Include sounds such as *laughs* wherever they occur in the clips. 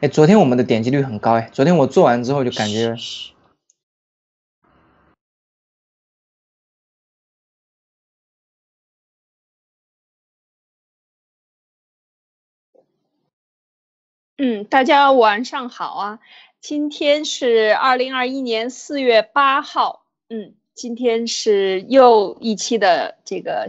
哎，昨天我们的点击率很高哎，昨天我做完之后就感觉。嗯，大家晚上好啊！今天是二零二一年四月八号，嗯，今天是又一期的这个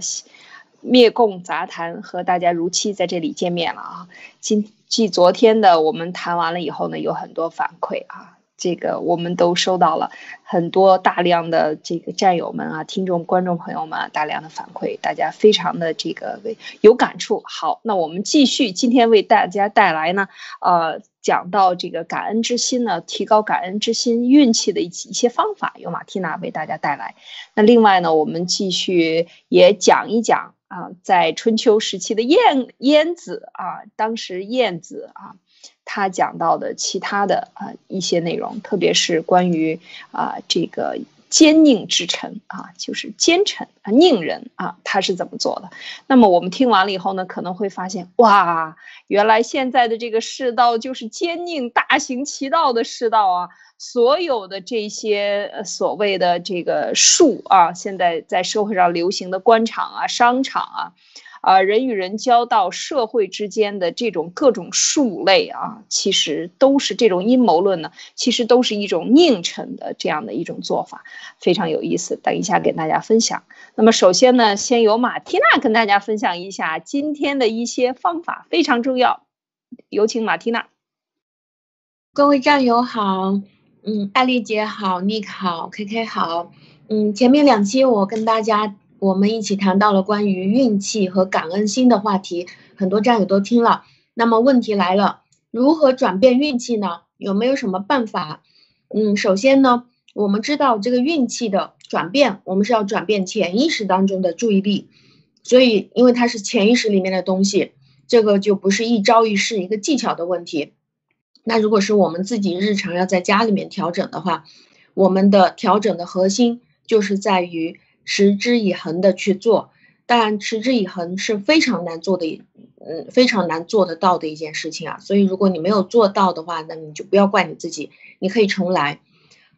灭共杂谈，和大家如期在这里见面了啊！今继昨天的我们谈完了以后呢，有很多反馈啊。这个我们都收到了很多大量的这个战友们啊、听众、观众朋友们大量的反馈，大家非常的这个有感触。好，那我们继续今天为大家带来呢，呃，讲到这个感恩之心呢，提高感恩之心运气的一一些方法，由马蒂娜为大家带来。那另外呢，我们继续也讲一讲啊，在春秋时期的晏晏子啊，当时晏子啊。他讲到的其他的啊一些内容，特别是关于啊这个奸佞之臣啊，就是奸臣啊佞人啊，他是怎么做的？那么我们听完了以后呢，可能会发现哇，原来现在的这个世道就是奸佞大行其道的世道啊！所有的这些所谓的这个术啊，现在在社会上流行的官场啊、商场啊。啊，人与人交道，社会之间的这种各种术类啊，其实都是这种阴谋论呢，其实都是一种佞臣的这样的一种做法，非常有意思。等一下给大家分享。那么首先呢，先由马缇娜跟大家分享一下今天的一些方法，非常重要。有请马缇娜。各位战友好，嗯，艾丽姐好，Nick 好，K K 好，嗯，前面两期我跟大家。我们一起谈到了关于运气和感恩心的话题，很多战友都听了。那么问题来了，如何转变运气呢？有没有什么办法？嗯，首先呢，我们知道这个运气的转变，我们是要转变潜意识当中的注意力。所以，因为它是潜意识里面的东西，这个就不是一朝一夕一个技巧的问题。那如果是我们自己日常要在家里面调整的话，我们的调整的核心就是在于。持之以恒的去做，当然持之以恒是非常难做的，嗯，非常难做得到的一件事情啊。所以如果你没有做到的话，那你就不要怪你自己，你可以重来，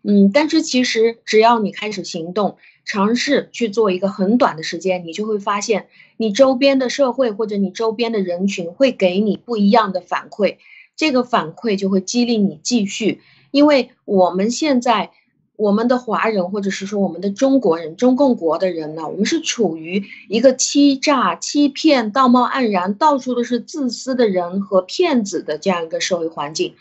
嗯。但是其实只要你开始行动，尝试去做一个很短的时间，你就会发现你周边的社会或者你周边的人群会给你不一样的反馈，这个反馈就会激励你继续，因为我们现在。我们的华人，或者是说我们的中国人、中共国的人呢，我们是处于一个欺诈、欺骗、道貌岸然、到处都是自私的人和骗子的这样一个社会环境。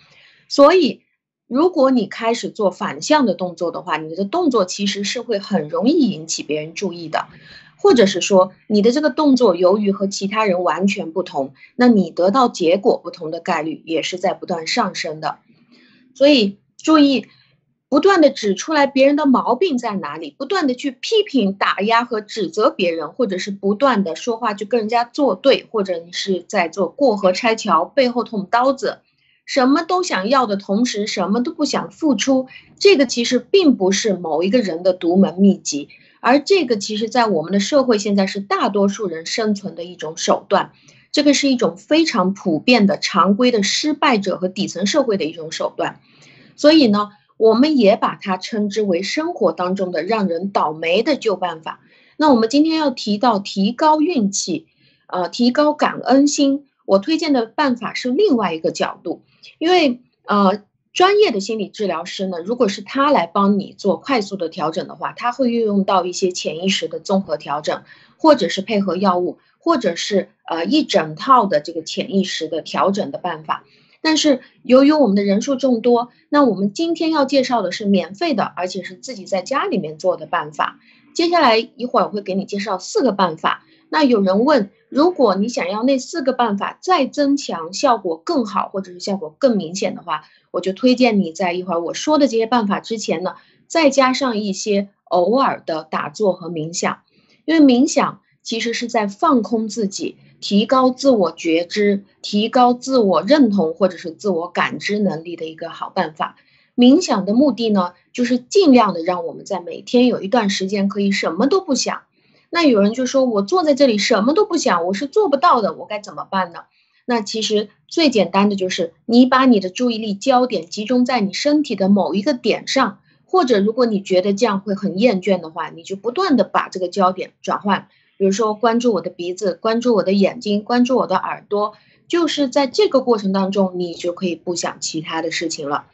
所以，如果你开始做反向的动作的话，你的动作其实是会很容易引起别人注意的，或者是说你的这个动作由于和其他人完全不同，那你得到结果不同的概率也是在不断上升的。所以注意。不断的指出来别人的毛病在哪里，不断的去批评、打压和指责别人，或者是不断的说话去跟人家作对，或者你是在做过河拆桥、背后捅刀子，什么都想要的同时，什么都不想付出，这个其实并不是某一个人的独门秘籍，而这个其实在我们的社会现在是大多数人生存的一种手段，这个是一种非常普遍的常规的失败者和底层社会的一种手段，所以呢。我们也把它称之为生活当中的让人倒霉的旧办法。那我们今天要提到提高运气，呃，提高感恩心。我推荐的办法是另外一个角度，因为呃，专业的心理治疗师呢，如果是他来帮你做快速的调整的话，他会运用到一些潜意识的综合调整，或者是配合药物，或者是呃一整套的这个潜意识的调整的办法。但是由于我们的人数众多，那我们今天要介绍的是免费的，而且是自己在家里面做的办法。接下来一会儿我会给你介绍四个办法。那有人问，如果你想要那四个办法再增强效果更好，或者是效果更明显的话，我就推荐你在一会儿我说的这些办法之前呢，再加上一些偶尔的打坐和冥想，因为冥想其实是在放空自己。提高自我觉知、提高自我认同或者是自我感知能力的一个好办法。冥想的目的呢，就是尽量的让我们在每天有一段时间可以什么都不想。那有人就说，我坐在这里什么都不想，我是做不到的，我该怎么办呢？那其实最简单的就是你把你的注意力焦点集中在你身体的某一个点上，或者如果你觉得这样会很厌倦的话，你就不断的把这个焦点转换，比如说关注我的鼻子，关注我的眼睛，关注我的耳朵，就是在这个过程当中，你就可以不想其他的事情了。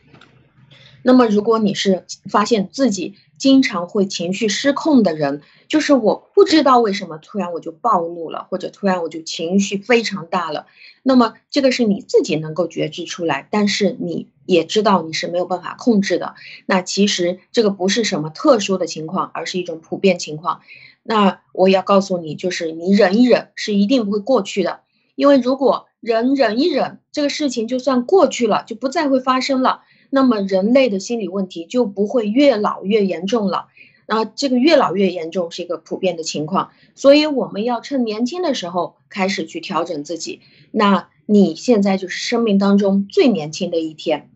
那么，如果你是发现自己经常会情绪失控的人，就是我不知道为什么突然我就暴怒了，或者突然我就情绪非常大了，那么这个是你自己能够觉知出来，但是你也知道你是没有办法控制的。那其实这个不是什么特殊的情况，而是一种普遍情况。那我要告诉你，就是你忍一忍是一定不会过去的，因为如果忍忍一忍，这个事情就算过去了，就不再会发生了。那么人类的心理问题就不会越老越严重了，那这个越老越严重是一个普遍的情况，所以我们要趁年轻的时候开始去调整自己。那你现在就是生命当中最年轻的一天，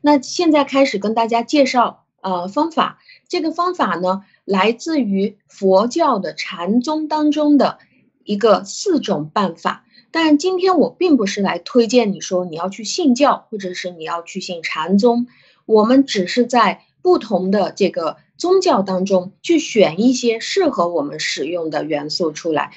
那现在开始跟大家介绍呃方法，这个方法呢来自于佛教的禅宗当中的一个四种办法。但今天我并不是来推荐你说你要去信教，或者是你要去信禅宗，我们只是在不同的这个宗教当中去选一些适合我们使用的元素出来，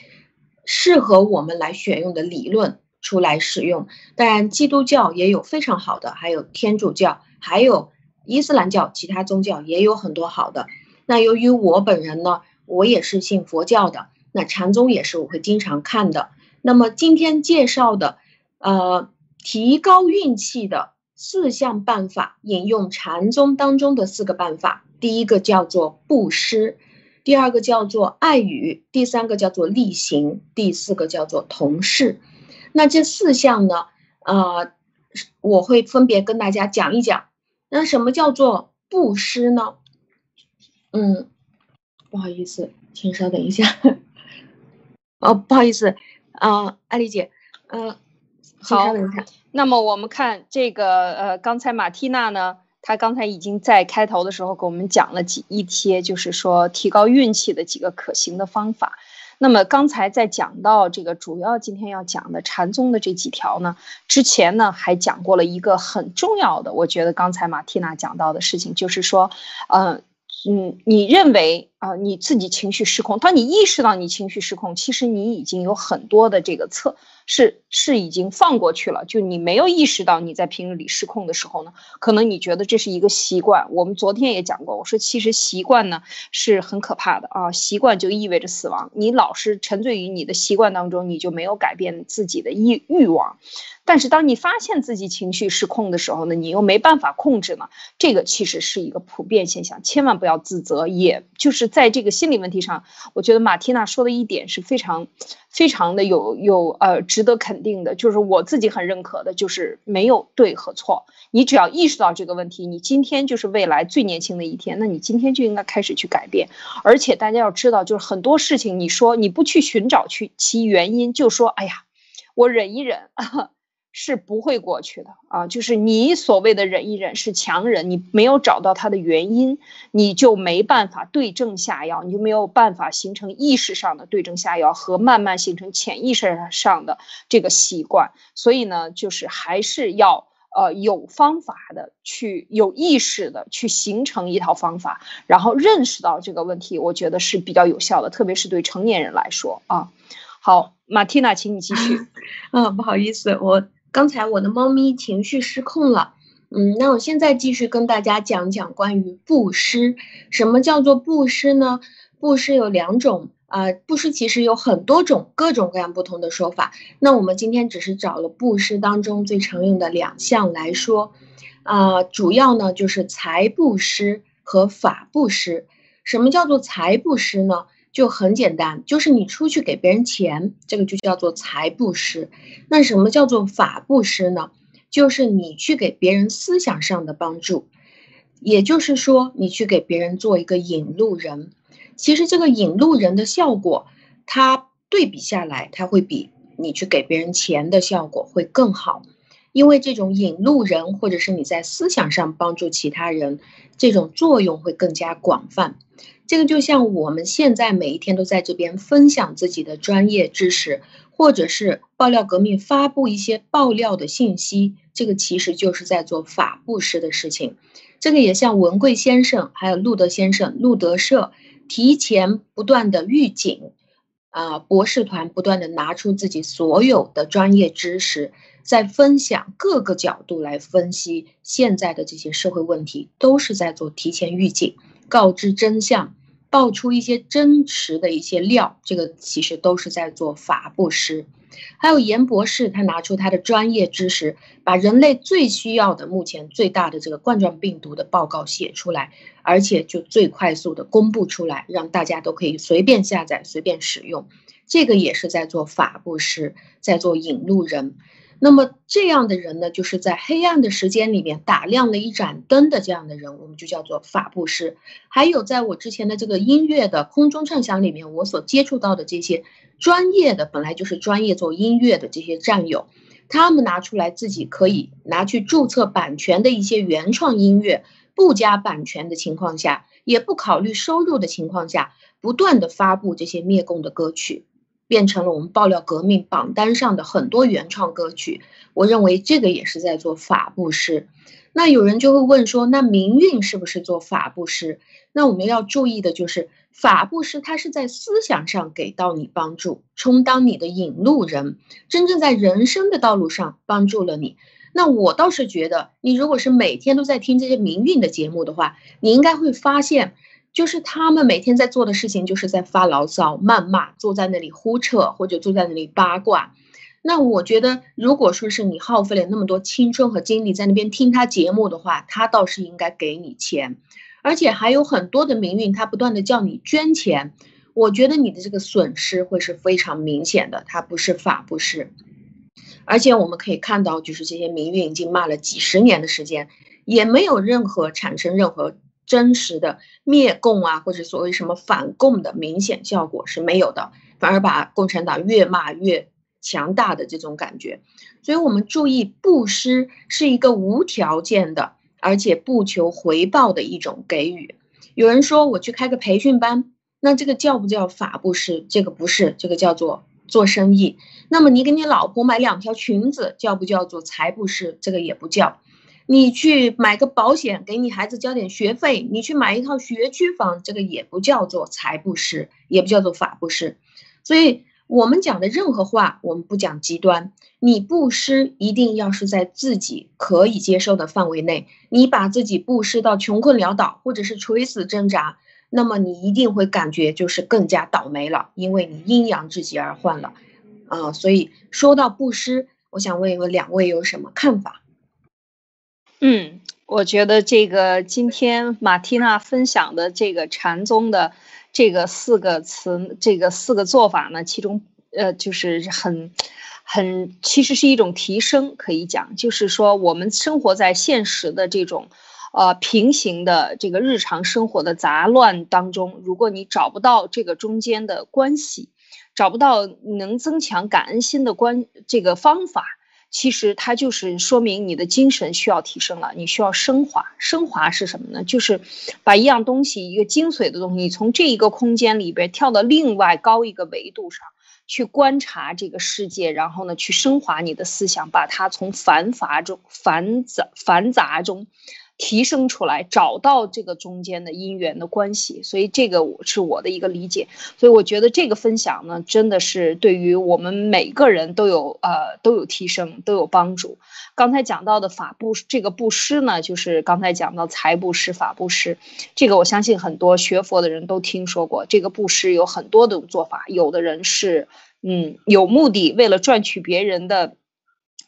适合我们来选用的理论出来使用。当然，基督教也有非常好的，还有天主教，还有伊斯兰教，其他宗教也有很多好的。那由于我本人呢，我也是信佛教的，那禅宗也是我会经常看的。那么今天介绍的，呃，提高运气的四项办法，引用禅宗当中的四个办法。第一个叫做布施，第二个叫做爱语，第三个叫做力行，第四个叫做同事。那这四项呢，呃，我会分别跟大家讲一讲。那什么叫做布施呢？嗯，不好意思，请稍等一下。*laughs* 哦，不好意思。啊，艾丽姐，嗯，好，那么我们看这个，呃，刚才马蒂娜呢，她刚才已经在开头的时候给我们讲了几一些，就是说提高运气的几个可行的方法。那么刚才在讲到这个主要今天要讲的禅宗的这几条呢，之前呢还讲过了一个很重要的，我觉得刚才马蒂娜讲到的事情，就是说，嗯。嗯，你认为啊，你自己情绪失控。当你意识到你情绪失控，其实你已经有很多的这个测是是已经放过去了。就你没有意识到你在平日里失控的时候呢，可能你觉得这是一个习惯。我们昨天也讲过，我说其实习惯呢是很可怕的啊，习惯就意味着死亡。你老是沉醉于你的习惯当中，你就没有改变自己的欲欲望。但是当你发现自己情绪失控的时候呢，你又没办法控制呢，这个其实是一个普遍现象，千万不要自责。也就是在这个心理问题上，我觉得马蒂娜说的一点是非常、非常的有有呃值得肯定的，就是我自己很认可的，就是没有对和错。你只要意识到这个问题，你今天就是未来最年轻的一天，那你今天就应该开始去改变。而且大家要知道，就是很多事情，你说你不去寻找去其原因，就说哎呀，我忍一忍。*laughs* 是不会过去的啊！就是你所谓的忍一忍是强忍，你没有找到它的原因，你就没办法对症下药，你就没有办法形成意识上的对症下药和慢慢形成潜意识上的这个习惯。所以呢，就是还是要呃有方法的去有意识的去形成一套方法，然后认识到这个问题，我觉得是比较有效的，特别是对成年人来说啊。好，马蒂娜，请你继续。*laughs* 嗯，不好意思，我。刚才我的猫咪情绪失控了，嗯，那我现在继续跟大家讲讲关于布施。什么叫做布施呢？布施有两种啊，布施其实有很多种，各种各样不同的说法。那我们今天只是找了布施当中最常用的两项来说，啊，主要呢就是财布施和法布施。什么叫做财布施呢？就很简单，就是你出去给别人钱，这个就叫做财布施。那什么叫做法布施呢？就是你去给别人思想上的帮助，也就是说，你去给别人做一个引路人。其实这个引路人的效果，它对比下来，它会比你去给别人钱的效果会更好，因为这种引路人或者是你在思想上帮助其他人，这种作用会更加广泛。这个就像我们现在每一天都在这边分享自己的专业知识，或者是爆料革命发布一些爆料的信息，这个其实就是在做法布施的事情。这个也像文贵先生还有路德先生、路德社提前不断的预警，啊，博士团不断的拿出自己所有的专业知识，在分享各个角度来分析现在的这些社会问题，都是在做提前预警，告知真相。爆出一些真实的一些料，这个其实都是在做法布施。还有严博士，他拿出他的专业知识，把人类最需要的、目前最大的这个冠状病毒的报告写出来，而且就最快速的公布出来，让大家都可以随便下载、随便使用。这个也是在做法布施，在做引路人。那么这样的人呢，就是在黑暗的时间里面打亮了一盏灯的这样的人，我们就叫做法布施。还有在我之前的这个音乐的空中畅想里面，我所接触到的这些专业的，本来就是专业做音乐的这些战友，他们拿出来自己可以拿去注册版权的一些原创音乐，不加版权的情况下，也不考虑收入的情况下，不断的发布这些灭共的歌曲。变成了我们爆料革命榜单上的很多原创歌曲，我认为这个也是在做法布施。那有人就会问说，那民运是不是做法布施？那我们要注意的就是，法布施它是在思想上给到你帮助，充当你的引路人，真正在人生的道路上帮助了你。那我倒是觉得，你如果是每天都在听这些民运的节目的话，你应该会发现。就是他们每天在做的事情，就是在发牢骚、谩骂，坐在那里胡扯，或者坐在那里八卦。那我觉得，如果说是你耗费了那么多青春和精力在那边听他节目的话，他倒是应该给你钱，而且还有很多的民运，他不断的叫你捐钱。我觉得你的这个损失会是非常明显的，他不是法不是。而且我们可以看到，就是这些民运已经骂了几十年的时间，也没有任何产生任何。真实的灭共啊，或者所谓什么反共的明显效果是没有的，反而把共产党越骂越强大的这种感觉。所以，我们注意布施是一个无条件的，而且不求回报的一种给予。有人说我去开个培训班，那这个叫不叫法布施？这个不是，这个叫做做生意。那么你给你老婆买两条裙子，叫不叫做财布施？这个也不叫。你去买个保险，给你孩子交点学费；你去买一套学区房，这个也不叫做财布施，也不叫做法布施。所以，我们讲的任何话，我们不讲极端。你布施一定要是在自己可以接受的范围内。你把自己布施到穷困潦倒，或者是垂死挣扎，那么你一定会感觉就是更加倒霉了，因为你阴阳之极而患了。啊，所以说到布施，我想问一问两位有什么看法？嗯，我觉得这个今天马蒂娜分享的这个禅宗的这个四个词，这个四个做法呢，其中呃就是很很其实是一种提升，可以讲就是说我们生活在现实的这种呃平行的这个日常生活的杂乱当中，如果你找不到这个中间的关系，找不到能增强感恩心的关这个方法。其实它就是说明你的精神需要提升了，你需要升华。升华是什么呢？就是把一样东西，一个精髓的东西，你从这一个空间里边跳到另外高一个维度上去观察这个世界，然后呢，去升华你的思想，把它从繁杂中、繁杂、繁杂中。提升出来，找到这个中间的因缘的关系，所以这个我是我的一个理解。所以我觉得这个分享呢，真的是对于我们每个人都有呃都有提升，都有帮助。刚才讲到的法布这个布施呢，就是刚才讲到财布施、法布施，这个我相信很多学佛的人都听说过。这个布施有很多种做法，有的人是嗯有目的，为了赚取别人的。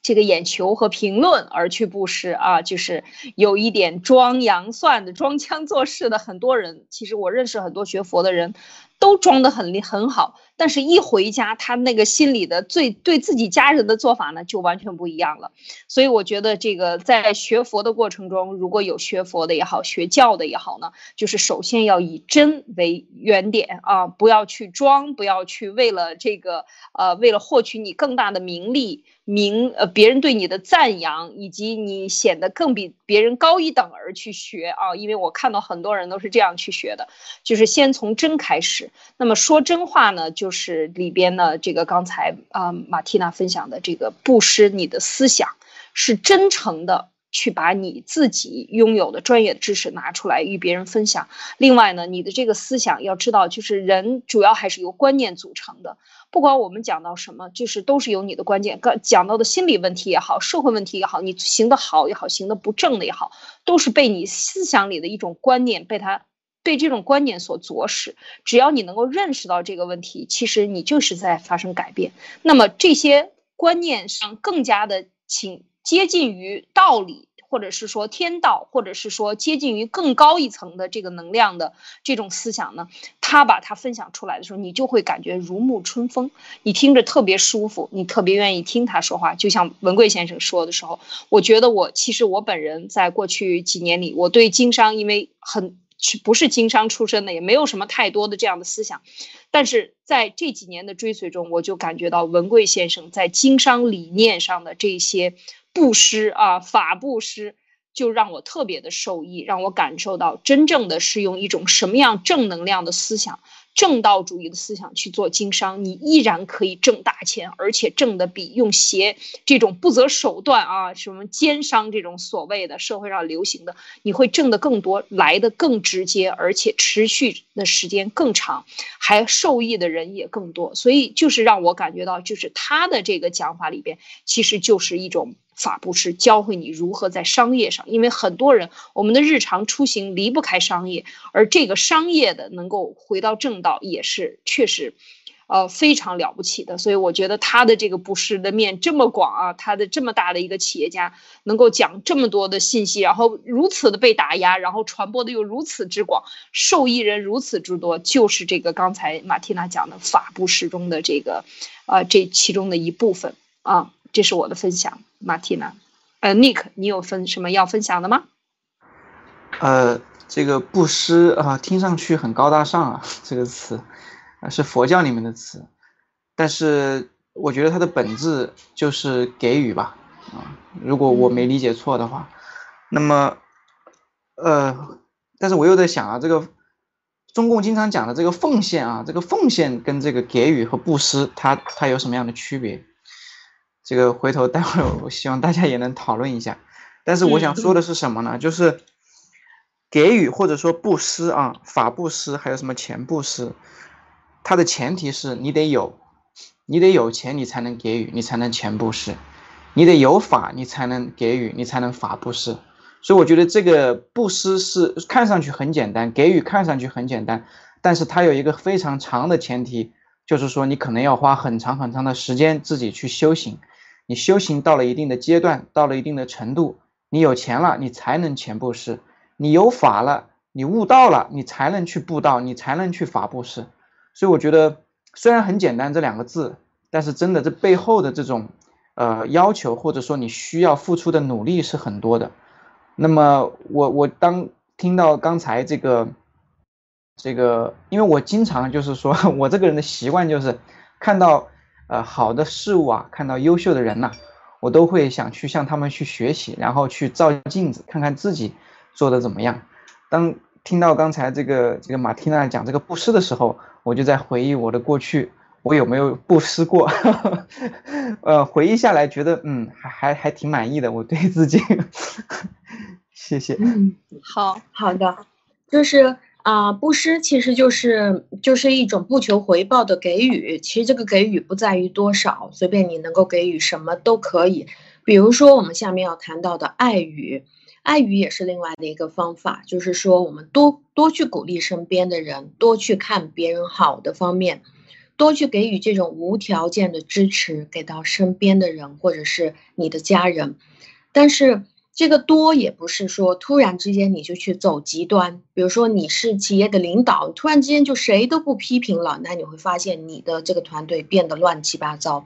这个眼球和评论而去布施啊，就是有一点装洋蒜的、装腔作势的很多人。其实我认识很多学佛的人，都装得很厉很好。但是，一回家，他那个心里的最对自己家人的做法呢，就完全不一样了。所以，我觉得这个在学佛的过程中，如果有学佛的也好，学教的也好呢，就是首先要以真为原点啊，不要去装，不要去为了这个呃，为了获取你更大的名利名呃，别人对你的赞扬，以及你显得更比别人高一等而去学啊。因为我看到很多人都是这样去学的，就是先从真开始。那么说真话呢，就是里边呢这个刚才啊马蒂娜分享的这个布施你的思想是真诚的。去把你自己拥有的专业知识拿出来与别人分享。另外呢，你的这个思想要知道，就是人主要还是由观念组成的。不管我们讲到什么，就是都是由你的观念。刚讲到的心理问题也好，社会问题也好，你行的好也好，行的不正的也好，都是被你思想里的一种观念被他被这种观念所左使。只要你能够认识到这个问题，其实你就是在发生改变。那么这些观念上更加的请。接近于道理，或者是说天道，或者是说接近于更高一层的这个能量的这种思想呢，他把它分享出来的时候，你就会感觉如沐春风，你听着特别舒服，你特别愿意听他说话。就像文贵先生说的时候，我觉得我其实我本人在过去几年里，我对经商，因为很不是经商出身的，也没有什么太多的这样的思想，但是在这几年的追随中，我就感觉到文贵先生在经商理念上的这些。布施啊，法布施就让我特别的受益，让我感受到真正的是用一种什么样正能量的思想。正道主义的思想去做经商，你依然可以挣大钱，而且挣的比用邪这种不择手段啊，什么奸商这种所谓的社会上流行的，你会挣的更多，来的更直接，而且持续的时间更长，还受益的人也更多。所以就是让我感觉到，就是他的这个讲法里边，其实就是一种。法布施教会你如何在商业上，因为很多人我们的日常出行离不开商业，而这个商业的能够回到正道，也是确实，呃非常了不起的。所以我觉得他的这个布施的面这么广啊，他的这么大的一个企业家能够讲这么多的信息，然后如此的被打压，然后传播的又如此之广，受益人如此之多，就是这个刚才马蒂娜讲的法布施中的这个，呃这其中的一部分啊。这是我的分享，马蒂娜，呃，Nick，你有分什么要分享的吗？呃，这个布施啊，听上去很高大上啊，这个词，啊是佛教里面的词，但是我觉得它的本质就是给予吧，啊，如果我没理解错的话，那么，呃，但是我又在想啊，这个中共经常讲的这个奉献啊，这个奉献跟这个给予和布施，它它有什么样的区别？这个回头待会儿，我希望大家也能讨论一下。但是我想说的是什么呢？就是给予或者说布施啊，法布施还有什么钱布施，它的前提是你得有，你得有钱，你才能给予，你才能钱布施；你得有法，你才能给予，你才能法布施。所以我觉得这个布施是看上去很简单，给予看上去很简单，但是它有一个非常长的前提，就是说你可能要花很长很长的时间自己去修行。你修行到了一定的阶段，到了一定的程度，你有钱了，你才能钱布施；你有法了，你悟道了，你才能去布道，你才能去法布施。所以我觉得，虽然很简单这两个字，但是真的这背后的这种呃要求，或者说你需要付出的努力是很多的。那么我我当听到刚才这个这个，因为我经常就是说 *laughs* 我这个人的习惯就是看到。呃，好的事物啊，看到优秀的人呐，我都会想去向他们去学习，然后去照镜子，看看自己做的怎么样。当听到刚才这个这个马蒂娜讲这个布施的时候，我就在回忆我的过去，我有没有布施过？*laughs* 呃，回忆下来觉得，嗯，还还还挺满意的，我对自己。*laughs* 谢谢。嗯，好好的，就是。啊，布施其实就是就是一种不求回报的给予。其实这个给予不在于多少，随便你能够给予什么都可以。比如说我们下面要谈到的爱语，爱语也是另外的一个方法，就是说我们多多去鼓励身边的人，多去看别人好的方面，多去给予这种无条件的支持给到身边的人或者是你的家人，但是。这个多也不是说突然之间你就去走极端，比如说你是企业的领导，突然之间就谁都不批评了，那你会发现你的这个团队变得乱七八糟。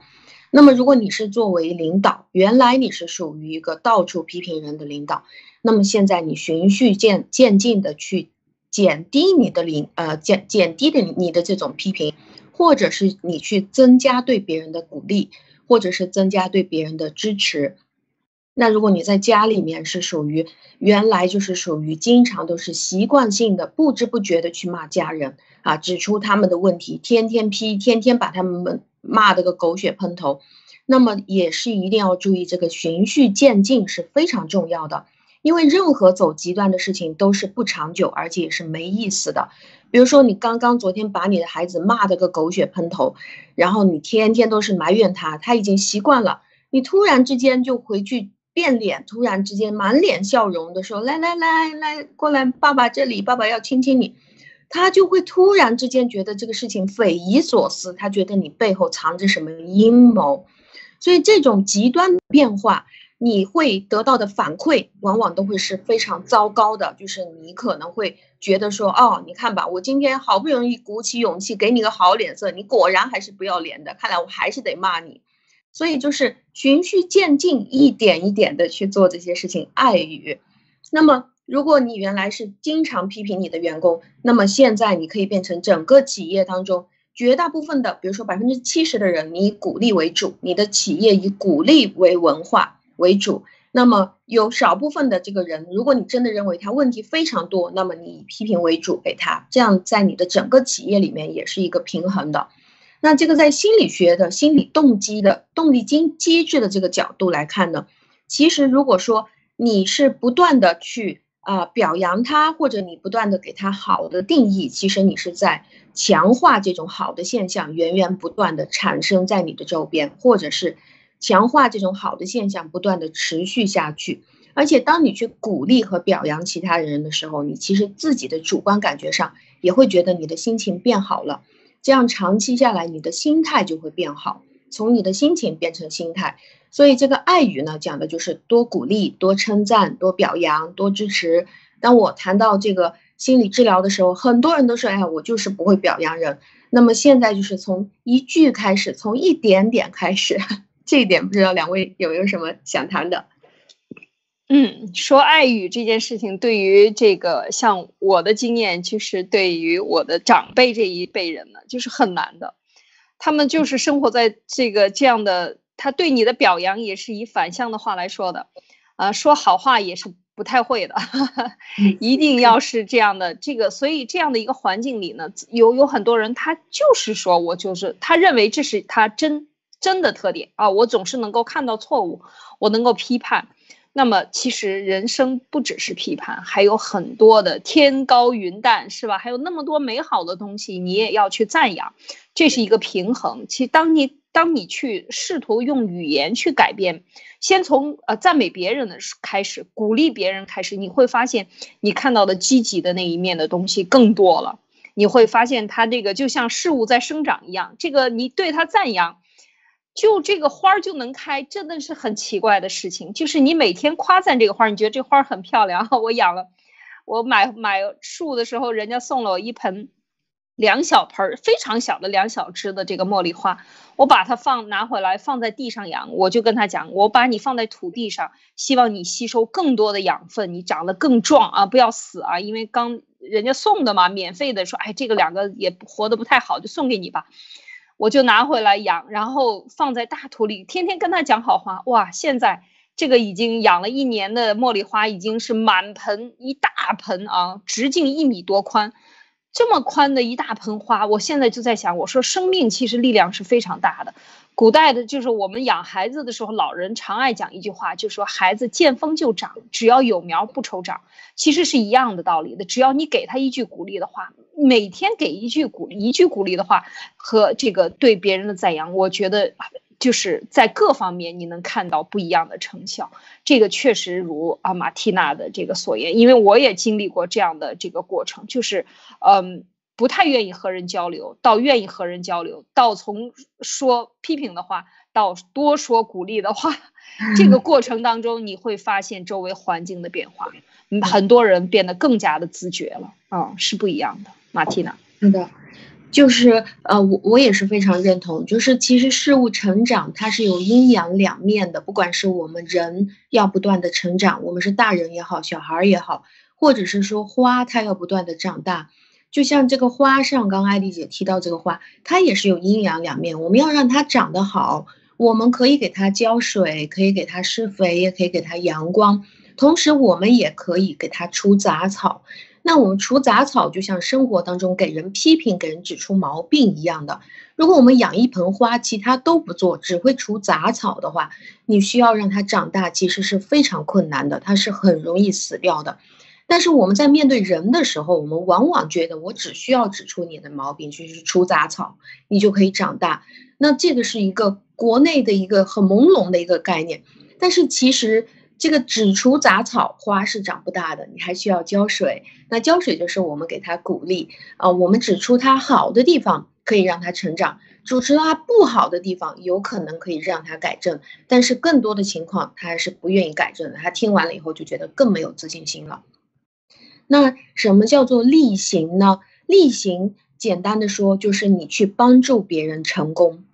那么如果你是作为领导，原来你是属于一个到处批评人的领导，那么现在你循序渐渐进的去减低你的领呃减减低的你的这种批评，或者是你去增加对别人的鼓励，或者是增加对别人的支持。那如果你在家里面是属于原来就是属于经常都是习惯性的不知不觉的去骂家人啊，指出他们的问题，天天批，天天把他们骂得个狗血喷头，那么也是一定要注意这个循序渐进是非常重要的。因为任何走极端的事情都是不长久，而且也是没意思的。比如说，你刚刚昨天把你的孩子骂得个狗血喷头，然后你天天都是埋怨他，他已经习惯了。你突然之间就回去变脸，突然之间满脸笑容的说：“来来来来，过来，爸爸这里，爸爸要亲亲你。”他就会突然之间觉得这个事情匪夷所思，他觉得你背后藏着什么阴谋。所以这种极端变化。你会得到的反馈往往都会是非常糟糕的，就是你可能会觉得说，哦，你看吧，我今天好不容易鼓起勇气给你个好脸色，你果然还是不要脸的，看来我还是得骂你。所以就是循序渐进，一点一点的去做这些事情。爱语，那么如果你原来是经常批评你的员工，那么现在你可以变成整个企业当中绝大部分的，比如说百分之七十的人，你以鼓励为主，你的企业以鼓励为文化。为主，那么有少部分的这个人，如果你真的认为他问题非常多，那么你以批评为主给他，这样在你的整个企业里面也是一个平衡的。那这个在心理学的心理动机的动力机机制的这个角度来看呢，其实如果说你是不断的去啊表扬他，或者你不断的给他好的定义，其实你是在强化这种好的现象源源不断的产生在你的周边，或者是。强化这种好的现象，不断的持续下去。而且，当你去鼓励和表扬其他人的时候，你其实自己的主观感觉上也会觉得你的心情变好了。这样长期下来，你的心态就会变好，从你的心情变成心态。所以，这个爱语呢，讲的就是多鼓励、多称赞、多表扬、多支持。当我谈到这个心理治疗的时候，很多人都说：“哎，我就是不会表扬人。”那么现在就是从一句开始，从一点点开始。*laughs* 这一点不知道两位有没有什么想谈的？嗯，说爱语这件事情，对于这个像我的经验，就是对于我的长辈这一辈人呢，就是很难的。他们就是生活在这个这样的，他对你的表扬也是以反向的话来说的，啊，说好话也是不太会的，*laughs* 一定要是这样的。这个，所以这样的一个环境里呢，有有很多人，他就是说我就是他认为这是他真。真的特点啊！我总是能够看到错误，我能够批判。那么，其实人生不只是批判，还有很多的天高云淡，是吧？还有那么多美好的东西，你也要去赞扬。这是一个平衡。其实，当你当你去试图用语言去改变，先从呃赞美别人的开始，鼓励别人开始，你会发现你看到的积极的那一面的东西更多了。你会发现，它这个就像事物在生长一样，这个你对它赞扬。就这个花儿就能开，真的是很奇怪的事情。就是你每天夸赞这个花儿，你觉得这花儿很漂亮。*laughs* 我养了，我买买树的时候，人家送了我一盆两小盆儿，非常小的两小枝的这个茉莉花。我把它放拿回来放在地上养，我就跟他讲，我把你放在土地上，希望你吸收更多的养分，你长得更壮啊，不要死啊。因为刚人家送的嘛，免费的，说哎，这个两个也活得不太好，就送给你吧。我就拿回来养，然后放在大土里，天天跟他讲好话。哇，现在这个已经养了一年的茉莉花，已经是满盆一大盆啊，直径一米多宽，这么宽的一大盆花。我现在就在想，我说生命其实力量是非常大的。古代的就是我们养孩子的时候，老人常爱讲一句话，就说孩子见风就长，只要有苗不愁长。其实是一样的道理的，只要你给他一句鼓励的话，每天给一句鼓，一句鼓励的话和这个对别人的赞扬，我觉得就是在各方面你能看到不一样的成效。这个确实如啊马蒂娜的这个所言，因为我也经历过这样的这个过程，就是嗯。不太愿意和人交流，到愿意和人交流，到从说批评的话到多说鼓励的话，这个过程当中你会发现周围环境的变化，很多人变得更加的自觉了，啊，是不一样的。马蒂娜，是的，就是呃，我我也是非常认同，就是其实事物成长它是有阴阳两面的，不管是我们人要不断的成长，我们是大人也好，小孩儿也好，或者是说花它要不断的长大。就像这个花上，刚刚艾丽姐提到这个花，它也是有阴阳两面。我们要让它长得好，我们可以给它浇水，可以给它施肥，也可以给它阳光，同时我们也可以给它除杂草。那我们除杂草，就像生活当中给人批评、给人指出毛病一样的。如果我们养一盆花，其他都不做，只会除杂草的话，你需要让它长大，其实是非常困难的，它是很容易死掉的。但是我们在面对人的时候，我们往往觉得我只需要指出你的毛病，就是除杂草，你就可以长大。那这个是一个国内的一个很朦胧的一个概念，但是其实。这个只除杂草，花是长不大的，你还需要浇水。那浇水就是我们给它鼓励啊，我们指出它好的地方，可以让它成长；指出它不好的地方，有可能可以让它改正。但是更多的情况，他还是不愿意改正的。他听完了以后就觉得更没有自信心了。那什么叫做力行呢？力行简单的说，就是你去帮助别人成功，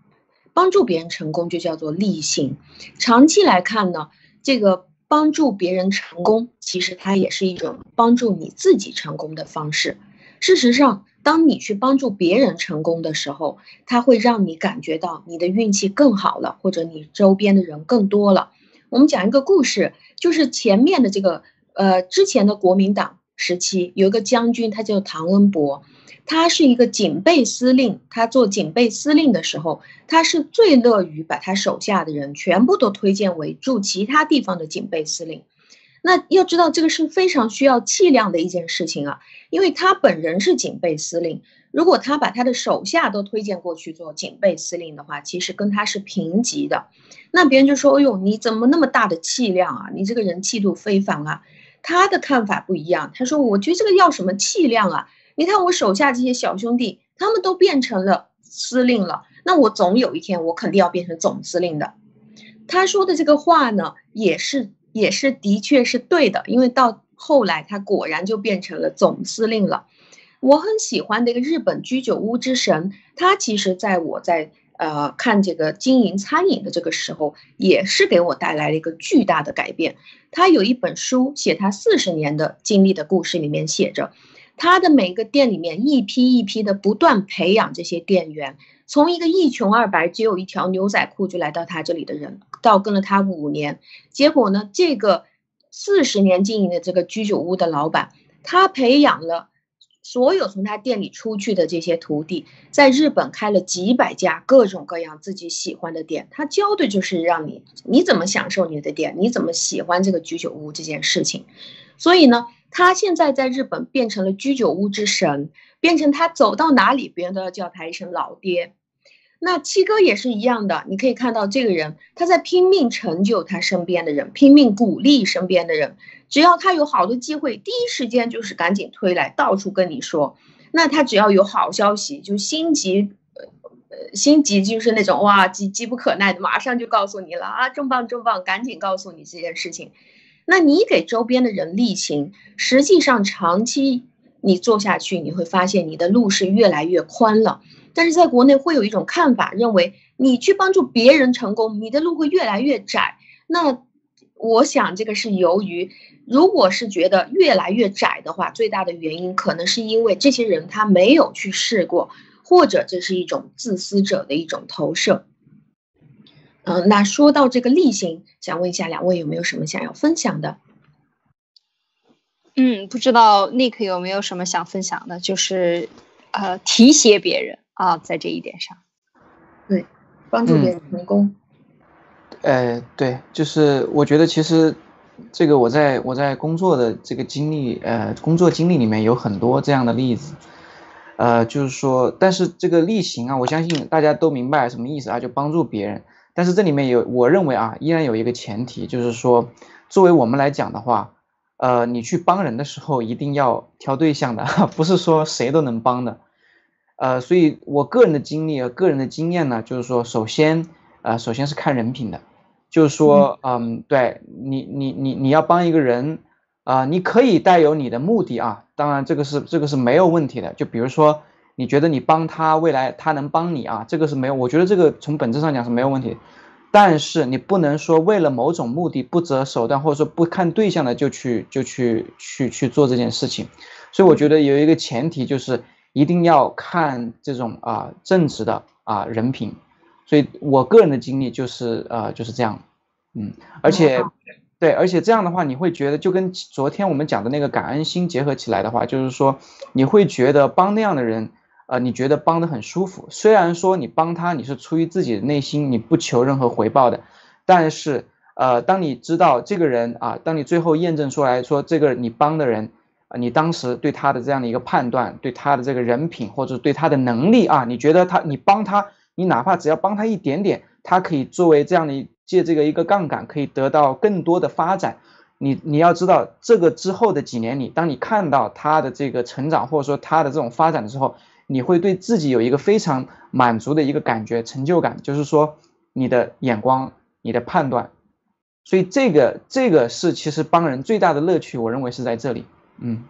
帮助别人成功就叫做力行。长期来看呢，这个。帮助别人成功，其实它也是一种帮助你自己成功的方式。事实上，当你去帮助别人成功的时候，它会让你感觉到你的运气更好了，或者你周边的人更多了。我们讲一个故事，就是前面的这个呃之前的国民党时期，有一个将军，他叫唐恩伯。他是一个警备司令，他做警备司令的时候，他是最乐于把他手下的人全部都推荐为驻其他地方的警备司令。那要知道，这个是非常需要气量的一件事情啊，因为他本人是警备司令，如果他把他的手下都推荐过去做警备司令的话，其实跟他是平级的。那别人就说：“哎呦，你怎么那么大的气量啊？你这个人气度非凡啊！”他的看法不一样，他说：“我觉得这个要什么气量啊？”你看我手下这些小兄弟，他们都变成了司令了，那我总有一天我肯定要变成总司令的。他说的这个话呢，也是也是的确是对的，因为到后来他果然就变成了总司令了。我很喜欢那个日本居酒屋之神，他其实在我在呃看这个经营餐饮的这个时候，也是给我带来了一个巨大的改变。他有一本书写他四十年的经历的故事，里面写着。他的每个店里面一批一批的不断培养这些店员，从一个一穷二白只有一条牛仔裤就来到他这里的人，到跟了他五年，结果呢，这个四十年经营的这个居酒屋的老板，他培养了所有从他店里出去的这些徒弟，在日本开了几百家各种各样自己喜欢的店，他教的就是让你你怎么享受你的店，你怎么喜欢这个居酒屋这件事情，所以呢。他现在在日本变成了居酒屋之神，变成他走到哪里，别人都要叫他一声老爹。那七哥也是一样的，你可以看到这个人，他在拼命成就他身边的人，拼命鼓励身边的人。只要他有好的机会，第一时间就是赶紧推来，到处跟你说。那他只要有好消息，就心急，呃，心急就是那种哇，急急不可耐的，马上就告诉你了啊，重磅重磅，赶紧告诉你这件事情。那你给周边的人力行，实际上长期你做下去，你会发现你的路是越来越宽了。但是在国内会有一种看法，认为你去帮助别人成功，你的路会越来越窄。那我想这个是由于，如果是觉得越来越窄的话，最大的原因可能是因为这些人他没有去试过，或者这是一种自私者的一种投射。嗯，那说到这个例行，想问一下两位有没有什么想要分享的？嗯，不知道 Nick 有没有什么想分享的，就是呃提携别人啊，在这一点上，对，帮助别人成功。呃，对，就是我觉得其实这个我在我在工作的这个经历，呃，工作经历里面有很多这样的例子，呃，就是说，但是这个例行啊，我相信大家都明白什么意思啊，就帮助别人。但是这里面有，我认为啊，依然有一个前提，就是说，作为我们来讲的话，呃，你去帮人的时候一定要挑对象的，*laughs* 不是说谁都能帮的，呃，所以我个人的经历和个人的经验呢，就是说，首先，呃，首先是看人品的，就是说，嗯，对你，你，你，你要帮一个人，啊，你可以带有你的目的啊，当然这个是这个是没有问题的，就比如说。你觉得你帮他，未来他能帮你啊？这个是没有，我觉得这个从本质上讲是没有问题。但是你不能说为了某种目的不择手段，或者说不看对象的就去就去去去做这件事情。所以我觉得有一个前提就是一定要看这种啊正直的啊人品。所以我个人的经历就是呃就是这样，嗯，而且对，而且这样的话你会觉得就跟昨天我们讲的那个感恩心结合起来的话，就是说你会觉得帮那样的人，呃，你觉得帮的很舒服，虽然说你帮他你是出于自己的内心，你不求任何回报的，但是呃，当你知道这个人啊，当你最后验证出来说这个你帮的人。你当时对他的这样的一个判断，对他的这个人品或者对他的能力啊，你觉得他，你帮他，你哪怕只要帮他一点点，他可以作为这样的借这个一个杠杆，可以得到更多的发展。你你要知道，这个之后的几年里，当你看到他的这个成长或者说他的这种发展的时候，你会对自己有一个非常满足的一个感觉，成就感，就是说你的眼光，你的判断。所以这个这个是其实帮人最大的乐趣，我认为是在这里。嗯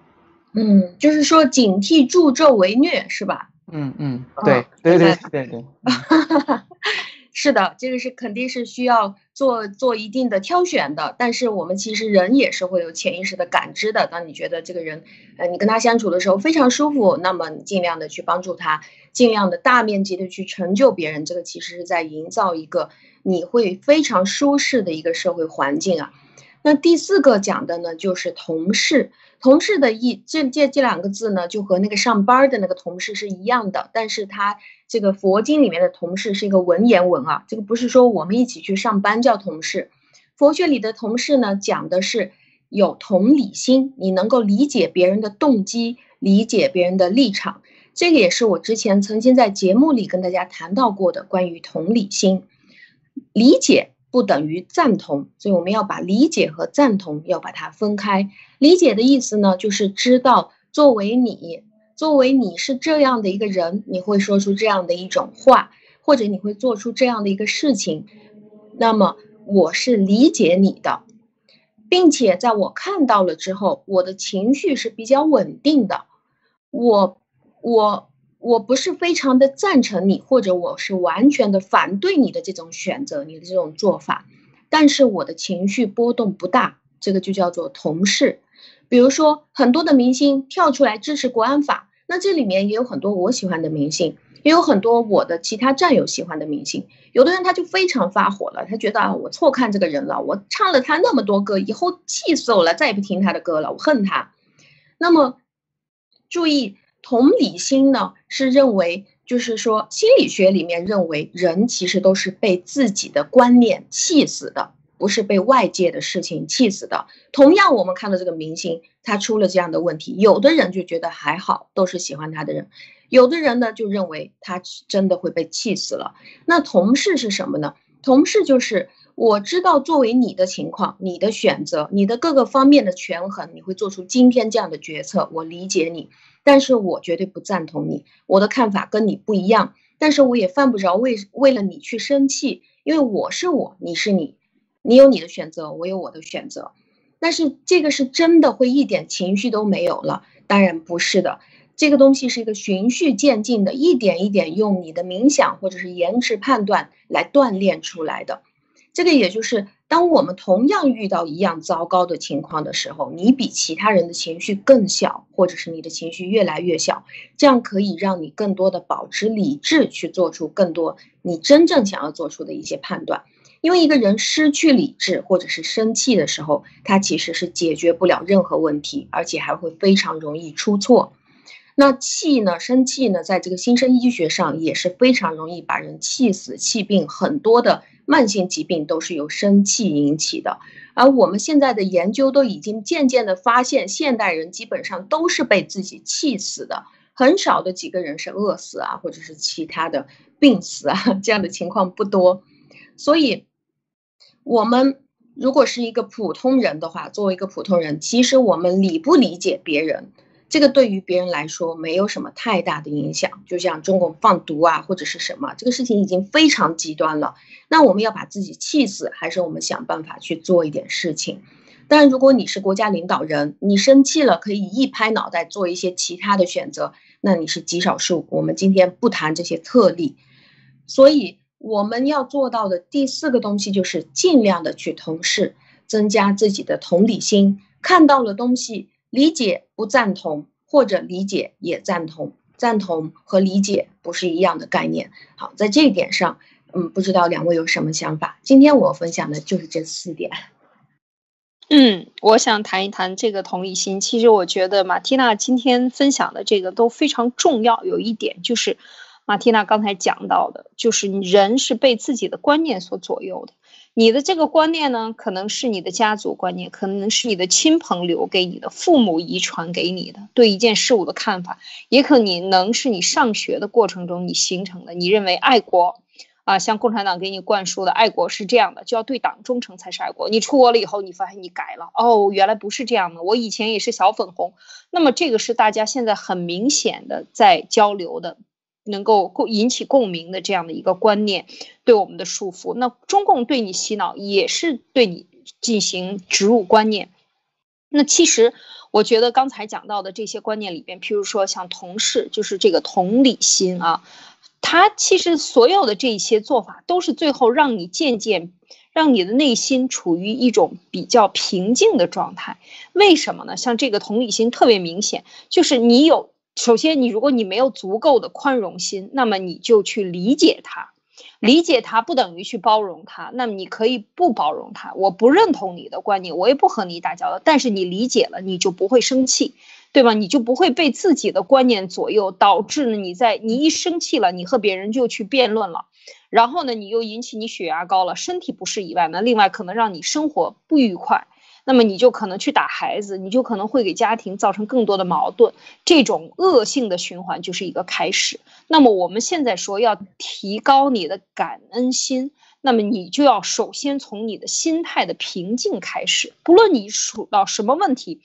嗯，就是说警惕助纣为虐是吧？嗯嗯，对对对对对，*laughs* 是的，这个是肯定是需要做做一定的挑选的。但是我们其实人也是会有潜意识的感知的。当你觉得这个人，呃，你跟他相处的时候非常舒服，那么你尽量的去帮助他，尽量的大面积的去成就别人。这个其实是在营造一个你会非常舒适的一个社会环境啊。那第四个讲的呢，就是同事。同事的意这这这两个字呢，就和那个上班的那个同事是一样的，但是它这个佛经里面的同事是一个文言文啊，这个不是说我们一起去上班叫同事。佛学里的同事呢，讲的是有同理心，你能够理解别人的动机，理解别人的立场。这个也是我之前曾经在节目里跟大家谈到过的关于同理心，理解。不等于赞同，所以我们要把理解和赞同要把它分开。理解的意思呢，就是知道作为你，作为你是这样的一个人，你会说出这样的一种话，或者你会做出这样的一个事情。那么我是理解你的，并且在我看到了之后，我的情绪是比较稳定的。我我。我不是非常的赞成你，或者我是完全的反对你的这种选择，你的这种做法，但是我的情绪波动不大，这个就叫做同事。比如说很多的明星跳出来支持国安法，那这里面也有很多我喜欢的明星，也有很多我的其他战友喜欢的明星。有的人他就非常发火了，他觉得啊，我错看这个人了，我唱了他那么多歌，以后气死我了，再也不听他的歌了，我恨他。那么注意。同理心呢，是认为，就是说，心理学里面认为，人其实都是被自己的观念气死的，不是被外界的事情气死的。同样，我们看到这个明星，他出了这样的问题，有的人就觉得还好，都是喜欢他的人；有的人呢，就认为他真的会被气死了。那同事是什么呢？同事就是我知道，作为你的情况，你的选择，你的各个方面的权衡，你会做出今天这样的决策，我理解你。但是我绝对不赞同你，我的看法跟你不一样。但是我也犯不着为为了你去生气，因为我是我，你是你，你有你的选择，我有我的选择。但是这个是真的会一点情绪都没有了？当然不是的，这个东西是一个循序渐进的，一点一点用你的冥想或者是延迟判断来锻炼出来的。这个也就是。当我们同样遇到一样糟糕的情况的时候，你比其他人的情绪更小，或者是你的情绪越来越小，这样可以让你更多的保持理智，去做出更多你真正想要做出的一些判断。因为一个人失去理智或者是生气的时候，他其实是解决不了任何问题，而且还会非常容易出错。那气呢？生气呢？在这个新生医学上也是非常容易把人气死、气病，很多的。慢性疾病都是由生气引起的，而我们现在的研究都已经渐渐的发现，现代人基本上都是被自己气死的，很少的几个人是饿死啊，或者是其他的病死啊，这样的情况不多。所以，我们如果是一个普通人的话，作为一个普通人，其实我们理不理解别人？这个对于别人来说没有什么太大的影响，就像中国放毒啊，或者是什么，这个事情已经非常极端了。那我们要把自己气死，还是我们想办法去做一点事情？但如果你是国家领导人，你生气了可以一拍脑袋做一些其他的选择，那你是极少数。我们今天不谈这些特例，所以我们要做到的第四个东西就是尽量的去同事，增加自己的同理心，看到了东西。理解不赞同，或者理解也赞同，赞同和理解不是一样的概念。好，在这一点上，嗯，不知道两位有什么想法？今天我分享的就是这四点。嗯，我想谈一谈这个同理心。其实我觉得马蒂娜今天分享的这个都非常重要。有一点就是，马蒂娜刚才讲到的，就是人是被自己的观念所左右的。你的这个观念呢，可能是你的家族观念，可能是你的亲朋留给你的，父母遗传给你的对一件事物的看法，也可能是你上学的过程中你形成的。你认为爱国。啊，像共产党给你灌输的爱国是这样的，就要对党忠诚才是爱国。你出国了以后，你发现你改了，哦，原来不是这样的。我以前也是小粉红。那么这个是大家现在很明显的在交流的，能够共引起共鸣的这样的一个观念，对我们的束缚。那中共对你洗脑，也是对你进行植入观念。那其实我觉得刚才讲到的这些观念里边，譬如说像同事，就是这个同理心啊。他其实所有的这些做法，都是最后让你渐渐让你的内心处于一种比较平静的状态。为什么呢？像这个同理心特别明显，就是你有首先，你如果你没有足够的宽容心，那么你就去理解他，理解他不等于去包容他。那么你可以不包容他，我不认同你的观念，我也不和你打交道，但是你理解了，你就不会生气。对吧？你就不会被自己的观念左右，导致呢你在你一生气了，你和别人就去辩论了，然后呢你又引起你血压高了，身体不适以外呢，另外可能让你生活不愉快，那么你就可能去打孩子，你就可能会给家庭造成更多的矛盾，这种恶性的循环就是一个开始。那么我们现在说要提高你的感恩心，那么你就要首先从你的心态的平静开始，不论你处到什么问题。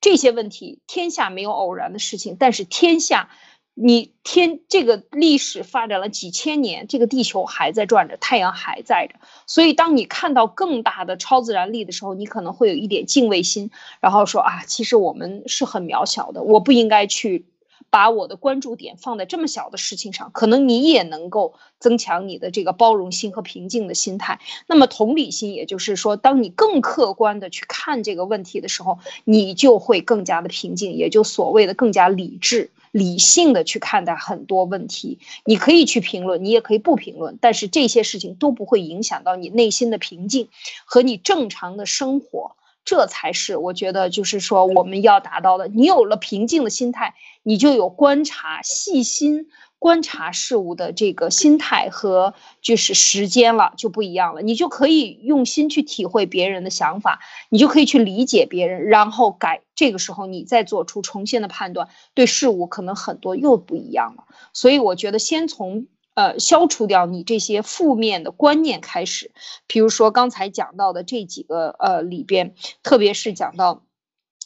这些问题，天下没有偶然的事情，但是天下，你天这个历史发展了几千年，这个地球还在转着，太阳还在着，所以当你看到更大的超自然力的时候，你可能会有一点敬畏心，然后说啊，其实我们是很渺小的，我不应该去。把我的关注点放在这么小的事情上，可能你也能够增强你的这个包容心和平静的心态。那么同理心，也就是说，当你更客观的去看这个问题的时候，你就会更加的平静，也就所谓的更加理智、理性的去看待很多问题。你可以去评论，你也可以不评论，但是这些事情都不会影响到你内心的平静和你正常的生活。这才是我觉得，就是说我们要达到的。你有了平静的心态，你就有观察、细心观察事物的这个心态和就是时间了，就不一样了。你就可以用心去体会别人的想法，你就可以去理解别人，然后改。这个时候你再做出重新的判断，对事物可能很多又不一样了。所以我觉得，先从。呃，消除掉你这些负面的观念开始，比如说刚才讲到的这几个呃里边，特别是讲到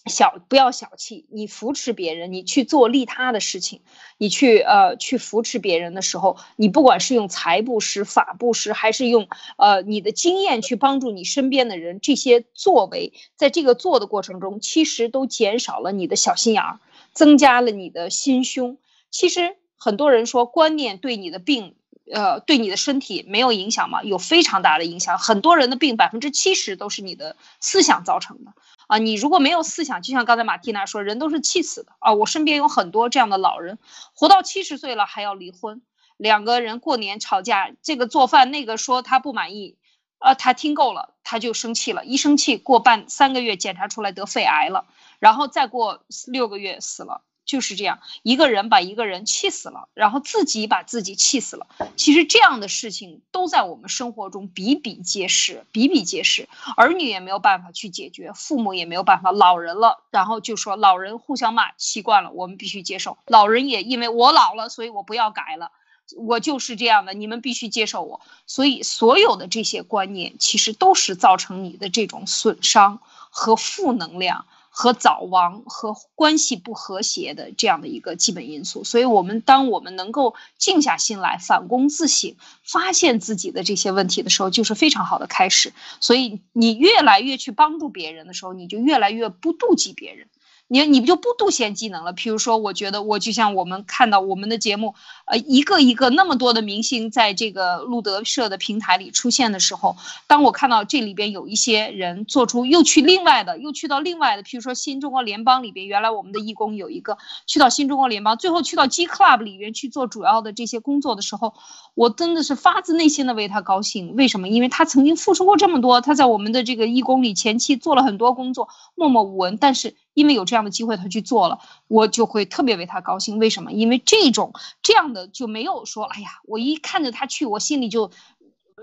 小不要小气，你扶持别人，你去做利他的事情，你去呃去扶持别人的时候，你不管是用财布施、法布施，还是用呃你的经验去帮助你身边的人，这些作为在这个做的过程中，其实都减少了你的小心眼儿，增加了你的心胸。其实。很多人说观念对你的病，呃，对你的身体没有影响吗？有非常大的影响。很多人的病百分之七十都是你的思想造成的啊！你如果没有思想，就像刚才马蒂娜说，人都是气死的啊！我身边有很多这样的老人，活到七十岁了还要离婚，两个人过年吵架，这个做饭，那个说他不满意，呃，他听够了，他就生气了，一生气过半三个月检查出来得肺癌了，然后再过六个月死了。就是这样，一个人把一个人气死了，然后自己把自己气死了。其实这样的事情都在我们生活中比比皆是，比比皆是。儿女也没有办法去解决，父母也没有办法。老人了，然后就说老人互相骂习惯了，我们必须接受。老人也因为我老了，所以我不要改了，我就是这样的，你们必须接受我。所以所有的这些观念，其实都是造成你的这种损伤和负能量。和早亡和关系不和谐的这样的一个基本因素，所以，我们当我们能够静下心来反躬自省，发现自己的这些问题的时候，就是非常好的开始。所以，你越来越去帮助别人的时候，你就越来越不妒忌别人。你你不就不独显技能了？比如说，我觉得我就像我们看到我们的节目，呃，一个一个那么多的明星在这个路德社的平台里出现的时候，当我看到这里边有一些人做出又去另外的，又去到另外的，譬如说新中国联邦里边，原来我们的义工有一个去到新中国联邦，最后去到 G Club 里边去做主要的这些工作的时候，我真的是发自内心的为他高兴。为什么？因为他曾经付出过这么多，他在我们的这个义工里前期做了很多工作，默默无闻，但是。因为有这样的机会，他去做了，我就会特别为他高兴。为什么？因为这种这样的就没有说，哎呀，我一看着他去，我心里就，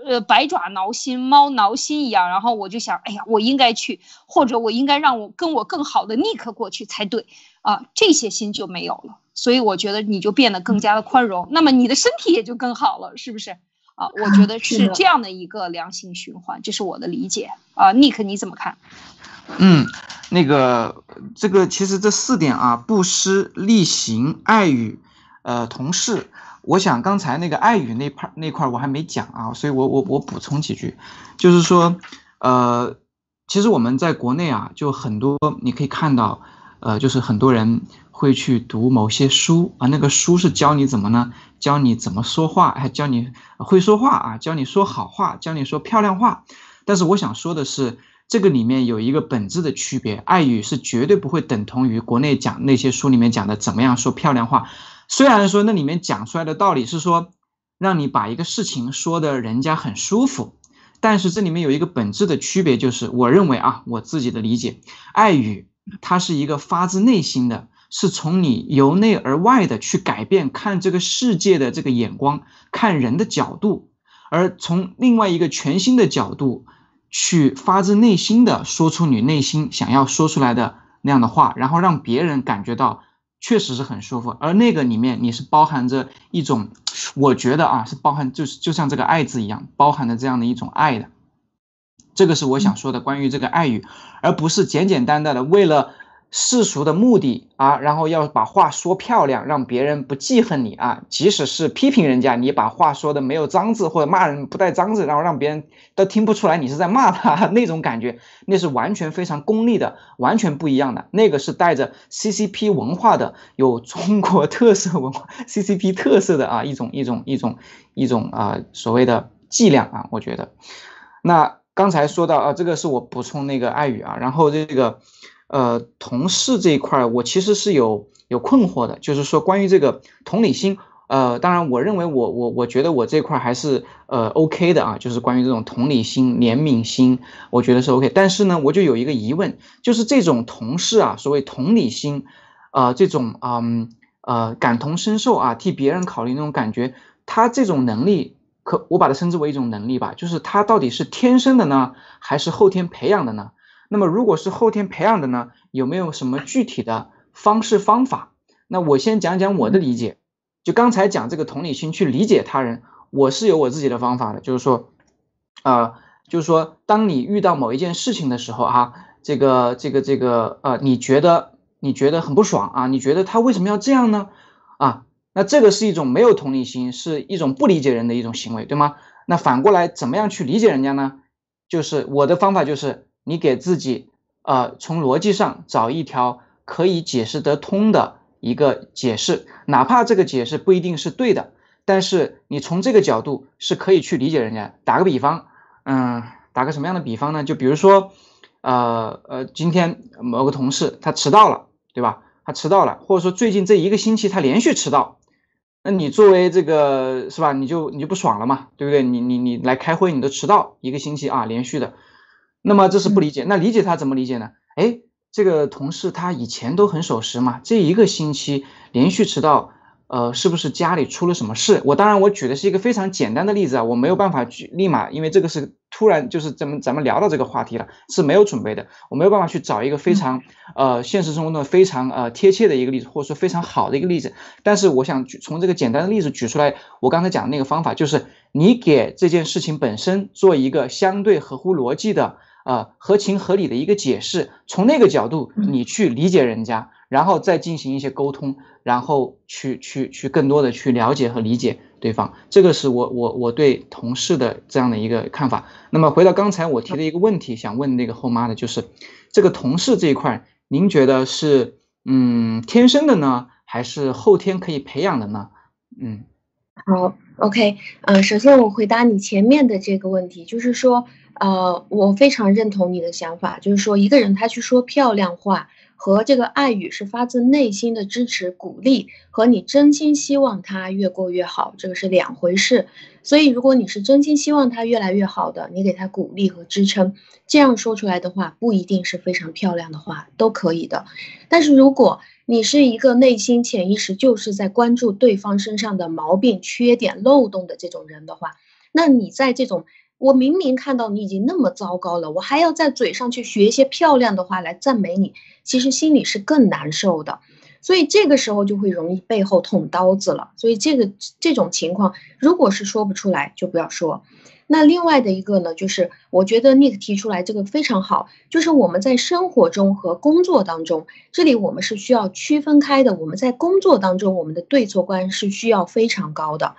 呃，百爪挠心，猫挠心一样。然后我就想，哎呀，我应该去，或者我应该让我跟我更好的尼克过去才对啊。这些心就没有了。所以我觉得你就变得更加的宽容，那么你的身体也就更好了，是不是？啊，我觉得是这样的一个良性循环，这是我的理解啊。，Nick 你怎么看？嗯，那个，这个其实这四点啊，布施、力行、爱语，呃，同事，我想刚才那个爱语那块那块我还没讲啊，所以我我我补充几句，就是说，呃，其实我们在国内啊，就很多你可以看到，呃，就是很多人会去读某些书啊，那个书是教你怎么呢？教你怎么说话，还教你会说话啊，教你说好话，教你说漂亮话。但是我想说的是。这个里面有一个本质的区别，爱语是绝对不会等同于国内讲那些书里面讲的怎么样说漂亮话。虽然说那里面讲出来的道理是说让你把一个事情说的人家很舒服，但是这里面有一个本质的区别，就是我认为啊，我自己的理解，爱语它是一个发自内心的，是从你由内而外的去改变看这个世界的这个眼光，看人的角度，而从另外一个全新的角度。去发自内心的说出你内心想要说出来的那样的话，然后让别人感觉到确实是很舒服，而那个里面你是包含着一种，我觉得啊是包含就是就像这个爱字一样，包含着这样的一种爱的，这个是我想说的关于这个爱语，而不是简简单单的为了。世俗的目的啊，然后要把话说漂亮，让别人不记恨你啊。即使是批评人家，你把话说的没有脏字，或者骂人不带脏字，然后让别人都听不出来你是在骂他，*laughs* 那种感觉，那是完全非常功利的，完全不一样的。那个是带着 CCP 文化的，有中国特色文化，CCP 特色的啊一种一种一种一种啊所谓的伎俩啊，我觉得。那刚才说到啊，这个是我补充那个爱语啊，然后这个。呃，同事这一块，我其实是有有困惑的，就是说关于这个同理心，呃，当然，我认为我我我觉得我这块还是呃 OK 的啊，就是关于这种同理心、怜悯心，我觉得是 OK。但是呢，我就有一个疑问，就是这种同事啊，所谓同理心，啊，这种嗯呃感同身受啊，替别人考虑那种感觉，他这种能力，可我把它称之为一种能力吧，就是他到底是天生的呢，还是后天培养的呢？那么，如果是后天培养的呢？有没有什么具体的方式方法？那我先讲讲我的理解。就刚才讲这个同理心去理解他人，我是有我自己的方法的。就是说，呃，就是说，当你遇到某一件事情的时候啊，这个、这个、这个，呃，你觉得你觉得很不爽啊？你觉得他为什么要这样呢？啊，那这个是一种没有同理心，是一种不理解人的一种行为，对吗？那反过来，怎么样去理解人家呢？就是我的方法就是。你给自己，呃，从逻辑上找一条可以解释得通的一个解释，哪怕这个解释不一定是对的，但是你从这个角度是可以去理解人家。打个比方，嗯，打个什么样的比方呢？就比如说，呃呃，今天某个同事他迟到了，对吧？他迟到了，或者说最近这一个星期他连续迟到，那你作为这个是吧？你就你就不爽了嘛，对不对？你你你来开会你都迟到一个星期啊，连续的。那么这是不理解，那理解他怎么理解呢？哎，这个同事他以前都很守时嘛，这一个星期连续迟到，呃，是不是家里出了什么事？我当然我举的是一个非常简单的例子啊，我没有办法举立马，因为这个是突然就是咱们咱们聊到这个话题了，是没有准备的，我没有办法去找一个非常呃现实生活中非常呃贴切的一个例子，或者说非常好的一个例子。但是我想举从这个简单的例子举出来，我刚才讲的那个方法就是你给这件事情本身做一个相对合乎逻辑的。啊，合情合理的一个解释，从那个角度你去理解人家，然后再进行一些沟通，然后去去去更多的去了解和理解对方，这个是我我我对同事的这样的一个看法。那么回到刚才我提的一个问题，想问那个后妈的就是，这个同事这一块，您觉得是嗯天生的呢，还是后天可以培养的呢？嗯，好，OK，嗯，首先我回答你前面的这个问题，就是说，呃，我非常认同你的想法，就是说一个人他去说漂亮话。和这个爱语是发自内心的支持、鼓励，和你真心希望他越过越好，这个是两回事。所以，如果你是真心希望他越来越好的，你给他鼓励和支撑，这样说出来的话不一定是非常漂亮的话，都可以的。但是，如果你是一个内心潜意识就是在关注对方身上的毛病、缺点、漏洞的这种人的话，那你在这种。我明明看到你已经那么糟糕了，我还要在嘴上去学一些漂亮的话来赞美你，其实心里是更难受的，所以这个时候就会容易背后捅刀子了。所以这个这种情况，如果是说不出来，就不要说。那另外的一个呢，就是我觉得 Nick 提出来这个非常好，就是我们在生活中和工作当中，这里我们是需要区分开的。我们在工作当中，我们的对错观是需要非常高的。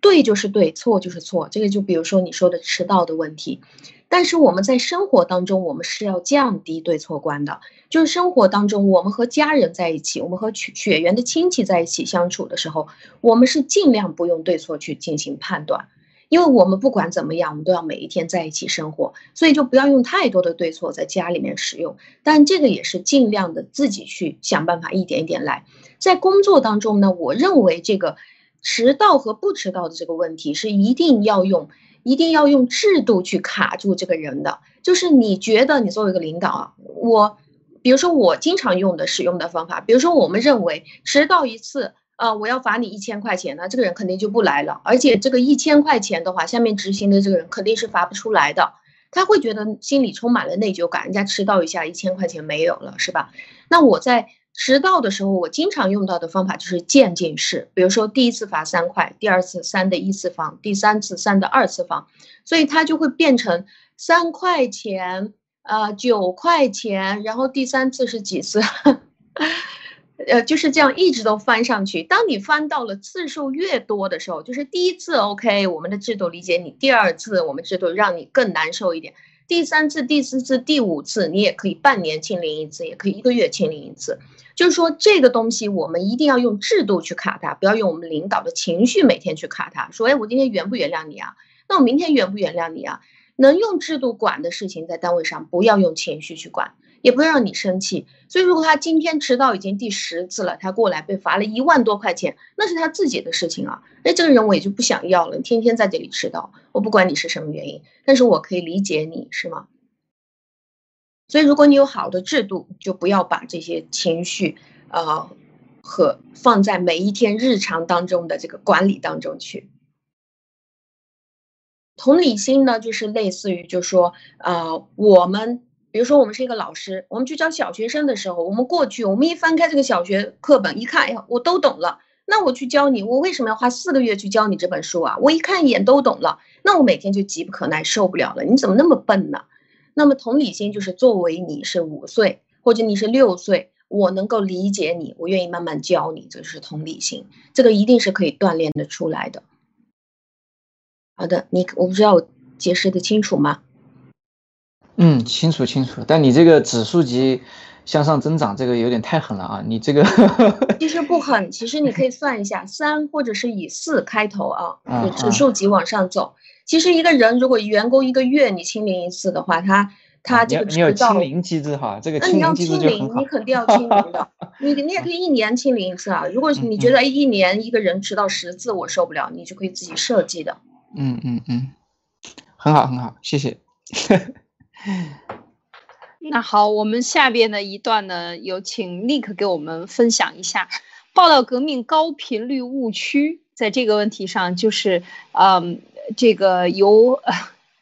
对就是对，错就是错。这个就比如说你说的迟到的问题，但是我们在生活当中，我们是要降低对错观的。就是生活当中，我们和家人在一起，我们和血血缘的亲戚在一起相处的时候，我们是尽量不用对错去进行判断，因为我们不管怎么样，我们都要每一天在一起生活，所以就不要用太多的对错在家里面使用。但这个也是尽量的自己去想办法，一点一点来。在工作当中呢，我认为这个。迟到和不迟到的这个问题是一定要用，一定要用制度去卡住这个人的。就是你觉得你作为一个领导啊，我，比如说我经常用的使用的方法，比如说我们认为迟到一次啊，我要罚你一千块钱，那这个人肯定就不来了。而且这个一千块钱的话，下面执行的这个人肯定是罚不出来的，他会觉得心里充满了内疚感，人家迟到一下一千块钱没有了，是吧？那我在。迟到的时候，我经常用到的方法就是渐进式。比如说，第一次罚三块，第二次三的一次方，第三次三的二次方，所以它就会变成三块钱，呃，九块钱，然后第三次是几次？*laughs* 呃，就是这样一直都翻上去。当你翻到了次数越多的时候，就是第一次 OK，我们的制度理解你；第二次我们制度让你更难受一点；第三次、第四次、第五次，你也可以半年清零一次，也可以一个月清零一次。就是说，这个东西我们一定要用制度去卡它，不要用我们领导的情绪每天去卡它。说，哎，我今天原不原谅你啊？那我明天原不原谅你啊？能用制度管的事情，在单位上不要用情绪去管，也不要让你生气。所以，如果他今天迟到已经第十次了，他过来被罚了一万多块钱，那是他自己的事情啊。那这个人我也就不想要了。天天在这里迟到，我不管你是什么原因，但是我可以理解你是吗？所以，如果你有好的制度，就不要把这些情绪，呃，和放在每一天日常当中的这个管理当中去。同理心呢，就是类似于，就说，呃，我们比如说，我们是一个老师，我们去教小学生的时候，我们过去，我们一翻开这个小学课本，一看，哎呀，我都懂了。那我去教你，我为什么要花四个月去教你这本书啊？我一看一眼都懂了，那我每天就急不可耐，受不了了。你怎么那么笨呢？那么同理心就是作为你是五岁或者你是六岁，我能够理解你，我愿意慢慢教你，这就是同理心，这个一定是可以锻炼的出来的。好的，你我不知道解释的清楚吗？嗯，清楚清楚。但你这个指数级向上增长，这个有点太狠了啊！你这个 *laughs* 其实不狠，其实你可以算一下，三或者是以四开头啊，*laughs* 指数级往上走。其实一个人如果员工一个月你清零一次的话，他他这个你有清零机制哈，这个清零机制就你肯定要清零的。*laughs* 你你也可以一年清零一次啊。如果你觉得一年一个人迟到十次我受不了，你就可以自己设计的。嗯嗯嗯，很好很好，谢谢。*laughs* 那好，我们下边的一段呢，有请 Nick 给我们分享一下报道革命高频率误区，在这个问题上就是，嗯。这个由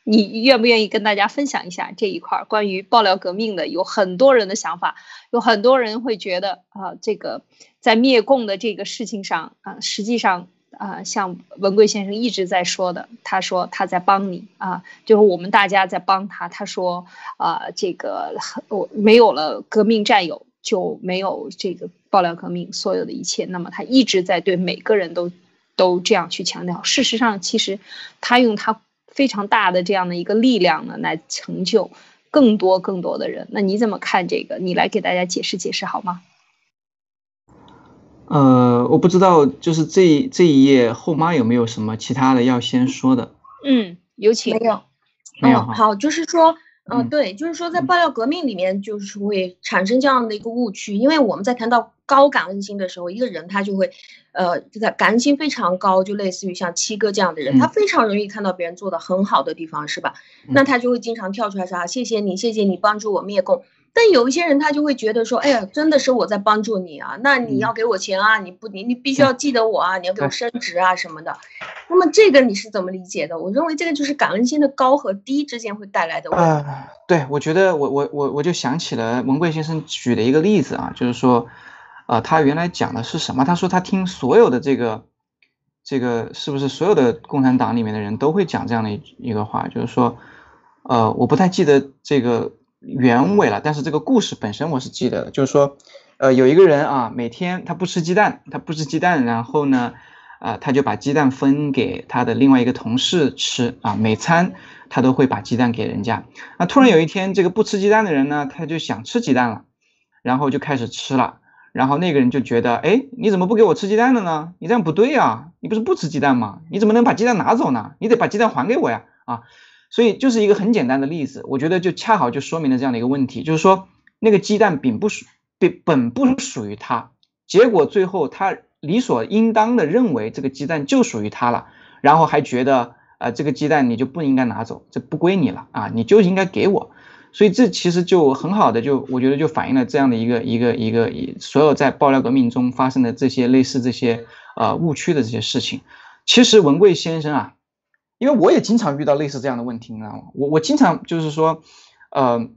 你愿不愿意跟大家分享一下这一块关于爆料革命的？有很多人的想法，有很多人会觉得啊，这个在灭共的这个事情上啊，实际上啊，像文贵先生一直在说的，他说他在帮你啊，就是我们大家在帮他。他说啊，这个我没有了革命战友，就没有这个爆料革命所有的一切。那么他一直在对每个人都。都这样去强调，事实上，其实他用他非常大的这样的一个力量呢，来成就更多更多的人。那你怎么看这个？你来给大家解释解释好吗？呃，我不知道，就是这这一页后妈有没有什么其他的要先说的？嗯，有请。没有，没有。好，就是说，嗯，对，就是说，在爆料革命里面，就是会产生这样的一个误区，因为我们在谈到高感恩心的时候，一个人他就会，呃，就在感恩心非常高，就类似于像七哥这样的人，他非常容易看到别人做的很好的地方，是吧？那他就会经常跳出来说啊，谢谢你，谢谢你帮助我灭共。但有一些人他就会觉得说，哎呀，真的是我在帮助你啊，那你要给我钱啊，你不你你必须要记得我啊，你要给我升职啊什么的。那么这个你是怎么理解的？我认为这个就是感恩心的高和低之间会带来的问题。对，我觉得我我我我就想起了文贵先生举的一个例子啊，就是说，啊，他原来讲的是什么？他说他听所有的这个这个是不是所有的共产党里面的人都会讲这样的一一个话，就是说，呃，我不太记得这个。原委了，但是这个故事本身我是记得的，就是说，呃，有一个人啊，每天他不吃鸡蛋，他不吃鸡蛋，然后呢，啊，他就把鸡蛋分给他的另外一个同事吃啊，每餐他都会把鸡蛋给人家。那突然有一天，这个不吃鸡蛋的人呢，他就想吃鸡蛋了，然后就开始吃了，然后那个人就觉得，哎，你怎么不给我吃鸡蛋了呢？你这样不对呀，你不是不吃鸡蛋吗？你怎么能把鸡蛋拿走呢？你得把鸡蛋还给我呀，啊。所以就是一个很简单的例子，我觉得就恰好就说明了这样的一个问题，就是说那个鸡蛋并不属本本不属于他，结果最后他理所应当的认为这个鸡蛋就属于他了，然后还觉得呃这个鸡蛋你就不应该拿走，这不归你了啊，你就应该给我，所以这其实就很好的就我觉得就反映了这样的一个一个一个所有在爆料革命中发生的这些类似这些呃误区的这些事情，其实文贵先生啊。因为我也经常遇到类似这样的问题，你知道吗？我我经常就是说，呃，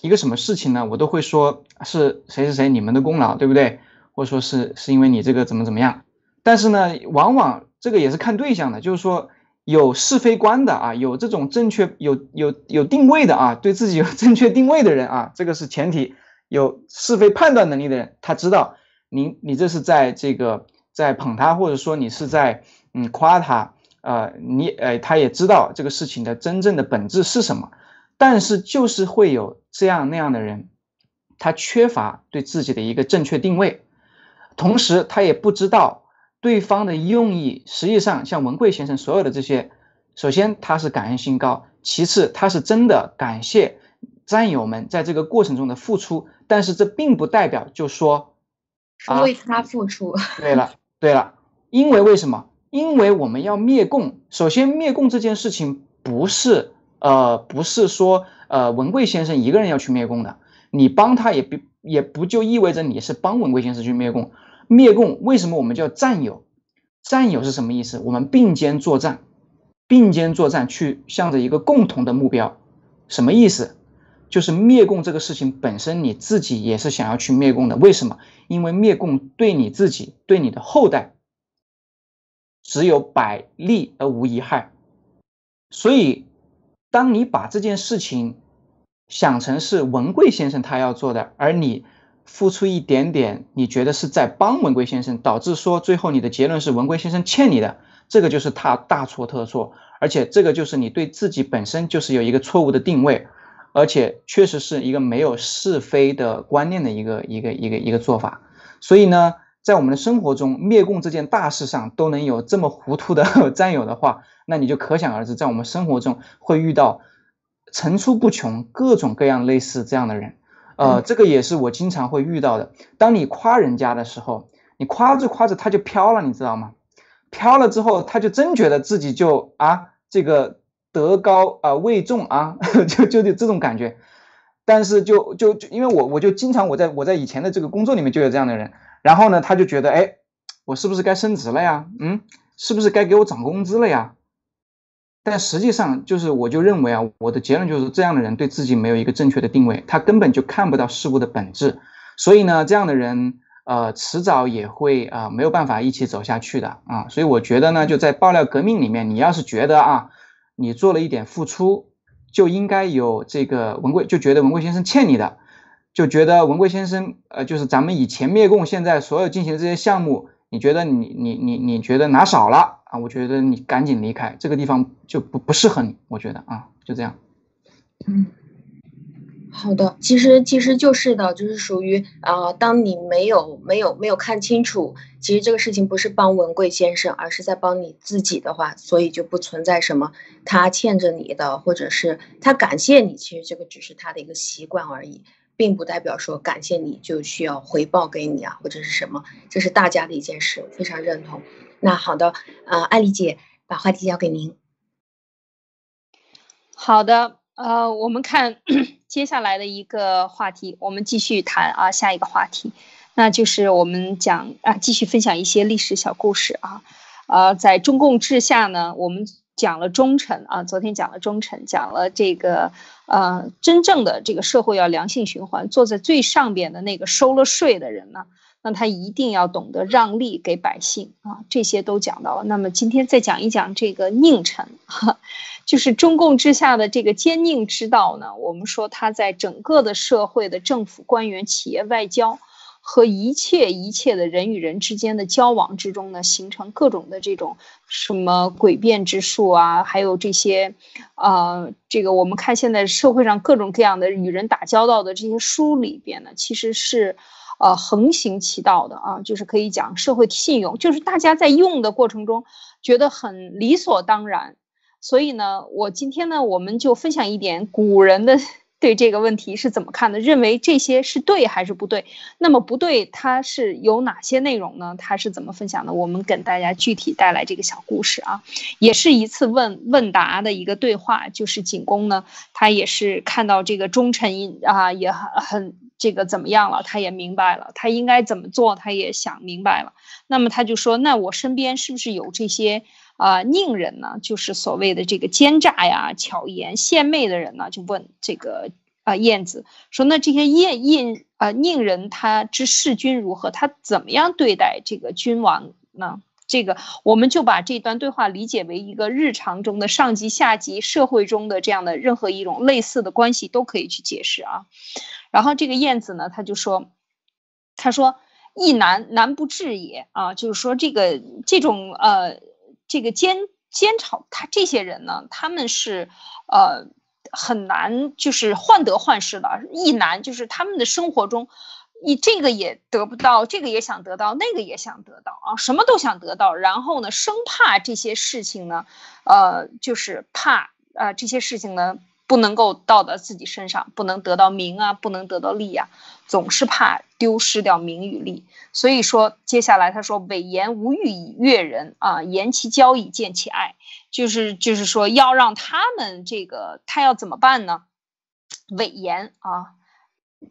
一个什么事情呢，我都会说是谁谁谁你们的功劳，对不对？或者说是是因为你这个怎么怎么样？但是呢，往往这个也是看对象的，就是说有是非观的啊，有这种正确有有有定位的啊，对自己有正确定位的人啊，这个是前提。有是非判断能力的人，他知道你你这是在这个在捧他，或者说你是在嗯夸他。呃，你呃，他也知道这个事情的真正的本质是什么，但是就是会有这样那样的人，他缺乏对自己的一个正确定位，同时他也不知道对方的用意。实际上，像文贵先生所有的这些，首先他是感恩心高，其次他是真的感谢战友们在这个过程中的付出，但是这并不代表就说是为他付出。对了，对了，因为为什么？因为我们要灭共，首先灭共这件事情不是呃不是说呃文贵先生一个人要去灭共的，你帮他也不也不就意味着你是帮文贵先生去灭共。灭共为什么我们叫战友？战友是什么意思？我们并肩作战，并肩作战去向着一个共同的目标，什么意思？就是灭共这个事情本身你自己也是想要去灭共的。为什么？因为灭共对你自己对你的后代。只有百利而无一害，所以，当你把这件事情想成是文贵先生他要做的，而你付出一点点，你觉得是在帮文贵先生，导致说最后你的结论是文贵先生欠你的，这个就是他大错特错，而且这个就是你对自己本身就是有一个错误的定位，而且确实是一个没有是非的观念的一个一个一个一个做法，所以呢。在我们的生活中，灭共这件大事上都能有这么糊涂的战友的话，那你就可想而知，在我们生活中会遇到层出不穷、各种各样类似这样的人。呃，这个也是我经常会遇到的。当你夸人家的时候，你夸着夸着他就飘了，你知道吗？飘了之后，他就真觉得自己就啊，这个德高啊位重啊，*laughs* 就就就这种感觉。但是就就就因为我我就经常我在我在以前的这个工作里面就有这样的人。然后呢，他就觉得，哎，我是不是该升职了呀？嗯，是不是该给我涨工资了呀？但实际上，就是我就认为啊，我的结论就是，这样的人对自己没有一个正确的定位，他根本就看不到事物的本质。所以呢，这样的人，呃，迟早也会啊，没有办法一起走下去的啊。所以我觉得呢，就在爆料革命里面，你要是觉得啊，你做了一点付出，就应该有这个文贵，就觉得文贵先生欠你的。就觉得文贵先生，呃，就是咱们以前灭共，现在所有进行的这些项目，你觉得你你你你觉得拿少了啊？我觉得你赶紧离开这个地方，就不不适合你。我觉得啊，就这样。嗯好的，其实其实就是的，就是属于啊，当你没有没有没有看清楚，其实这个事情不是帮文贵先生，而是在帮你自己的话，所以就不存在什么他欠着你的，或者是他感谢你，其实这个只是他的一个习惯而已，并不代表说感谢你就需要回报给你啊，或者是什么，这是大家的一件事，非常认同。那好的，呃，艾丽姐把话题交给您。好的，呃，我们看。*clears throat* 接下来的一个话题，我们继续谈啊，下一个话题，那就是我们讲啊，继续分享一些历史小故事啊，呃，在中共治下呢，我们讲了忠臣啊，昨天讲了忠臣，讲了这个呃，真正的这个社会要良性循环，坐在最上边的那个收了税的人呢，那他一定要懂得让利给百姓啊，这些都讲到了。那么今天再讲一讲这个佞臣。*laughs* 就是中共之下的这个奸佞之道呢，我们说它在整个的社会的政府官员、企业外交和一切一切的人与人之间的交往之中呢，形成各种的这种什么诡辩之术啊，还有这些，呃，这个我们看现在社会上各种各样的与人打交道的这些书里边呢，其实是，呃，横行其道的啊，就是可以讲社会信用，就是大家在用的过程中觉得很理所当然。所以呢，我今天呢，我们就分享一点古人的 *laughs* 对这个问题是怎么看的，认为这些是对还是不对？那么不对，它是有哪些内容呢？他是怎么分享的？我们给大家具体带来这个小故事啊，也是一次问问答的一个对话。就是景公呢，他也是看到这个忠臣啊，也很很这个怎么样了，他也明白了，他应该怎么做，他也想明白了。那么他就说，那我身边是不是有这些？啊，佞人呢，就是所谓的这个奸诈呀、巧言献媚的人呢，就问这个啊晏子说：“那这些晏晏啊佞人，他知弑君如何？他怎么样对待这个君王呢？”这个我们就把这段对话理解为一个日常中的上级下级社会中的这样的任何一种类似的关系都可以去解释啊。然后这个晏子呢，他就说：“他说亦难难不至也啊，就是说这个这种呃。”这个奸奸朝，他这些人呢，他们是，呃，很难，就是患得患失的，易难，就是他们的生活中，你这个也得不到，这个也想得到，那个也想得到啊，什么都想得到，然后呢，生怕这些事情呢，呃，就是怕啊，这些事情呢。不能够到达自己身上，不能得到名啊，不能得到利啊，总是怕丢失掉名与利。所以说，接下来他说：“伪言无欲以悦人啊，言其交以见其爱。”就是就是说，要让他们这个他要怎么办呢？伪言啊，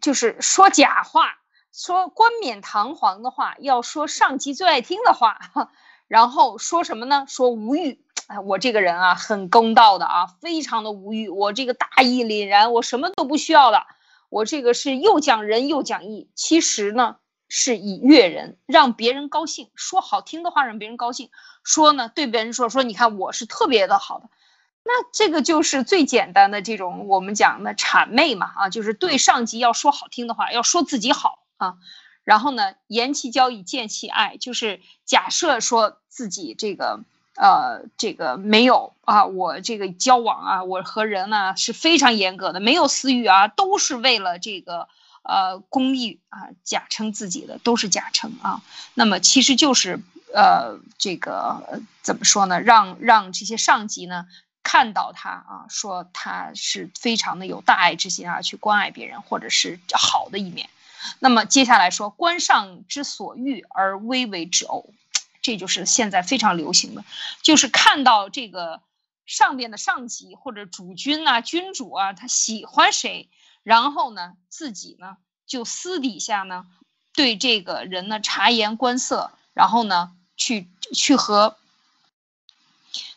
就是说假话，说冠冕堂皇的话，要说上级最爱听的话，*laughs* 然后说什么呢？说无欲。哎，我这个人啊，很公道的啊，非常的无欲。我这个大义凛然，我什么都不需要的。我这个是又讲仁又讲义，其实呢是以悦人，让别人高兴，说好听的话让别人高兴。说呢，对别人说说，你看我是特别的好的。那这个就是最简单的这种我们讲的谄媚嘛啊，就是对上级要说好听的话，要说自己好啊。然后呢，言其交以见其爱，就是假设说自己这个。呃，这个没有啊，我这个交往啊，我和人呢是非常严格的，没有私欲啊，都是为了这个呃公益啊，假称自己的都是假称啊。那么其实就是呃这个怎么说呢？让让这些上级呢看到他啊，说他是非常的有大爱之心啊，去关爱别人或者是好的一面。那么接下来说，官上之所欲而微为之偶。这就是现在非常流行的，就是看到这个上边的上级或者主君啊、君主啊，他喜欢谁，然后呢，自己呢就私底下呢对这个人呢察言观色，然后呢去去和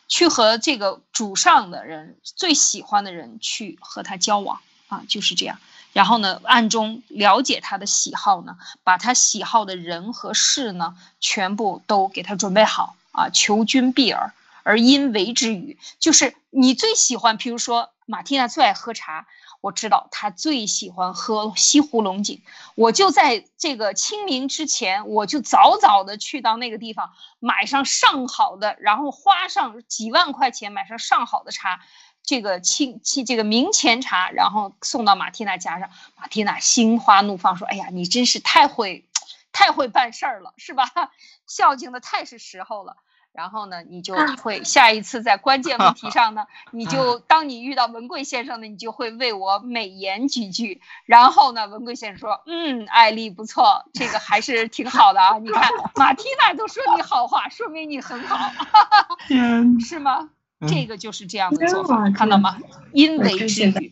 去和这个主上的人最喜欢的人去和他交往啊，就是这样。然后呢，暗中了解他的喜好呢，把他喜好的人和事呢，全部都给他准备好啊。求君避耳，而因为之语，就是你最喜欢，譬如说马蒂娜最爱喝茶，我知道他最喜欢喝西湖龙井，我就在这个清明之前，我就早早的去到那个地方，买上上好的，然后花上几万块钱买上上好的茶。这个清清这个明前茶，然后送到马蒂娜家上，马蒂娜心花怒放，说：“哎呀，你真是太会，太会办事儿了，是吧？*laughs* 孝敬的太是时候了。”然后呢，你就会下一次在关键问题上呢，*laughs* 你就当你遇到文贵先生呢，你就会为我美言几句。然后呢，文贵先生说：“嗯，艾丽不错，这个还是挺好的啊。你看马蒂娜都说你好话，说明你很好，*laughs* 是吗？这个就是这样的做法，看到吗？因为之语，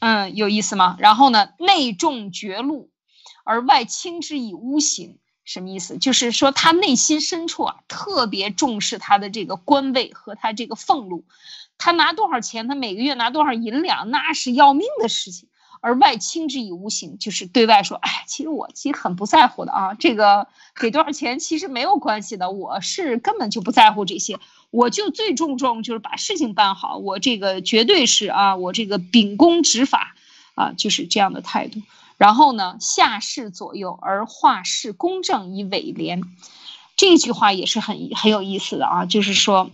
嗯，有意思吗？然后呢，内重绝路，而外轻之以无形。”什么意思？就是说他内心深处啊，特别重视他的这个官位和他这个俸禄，他拿多少钱，他每个月拿多少银两，那是要命的事情。而外轻之以无形，就是对外说，哎，其实我其实很不在乎的啊，这个给多少钱其实没有关系的，我是根本就不在乎这些，我就最注重就是把事情办好，我这个绝对是啊，我这个秉公执法啊，就是这样的态度。然后呢，下士左右而画事公正以委廉，这句话也是很很有意思的啊。就是说，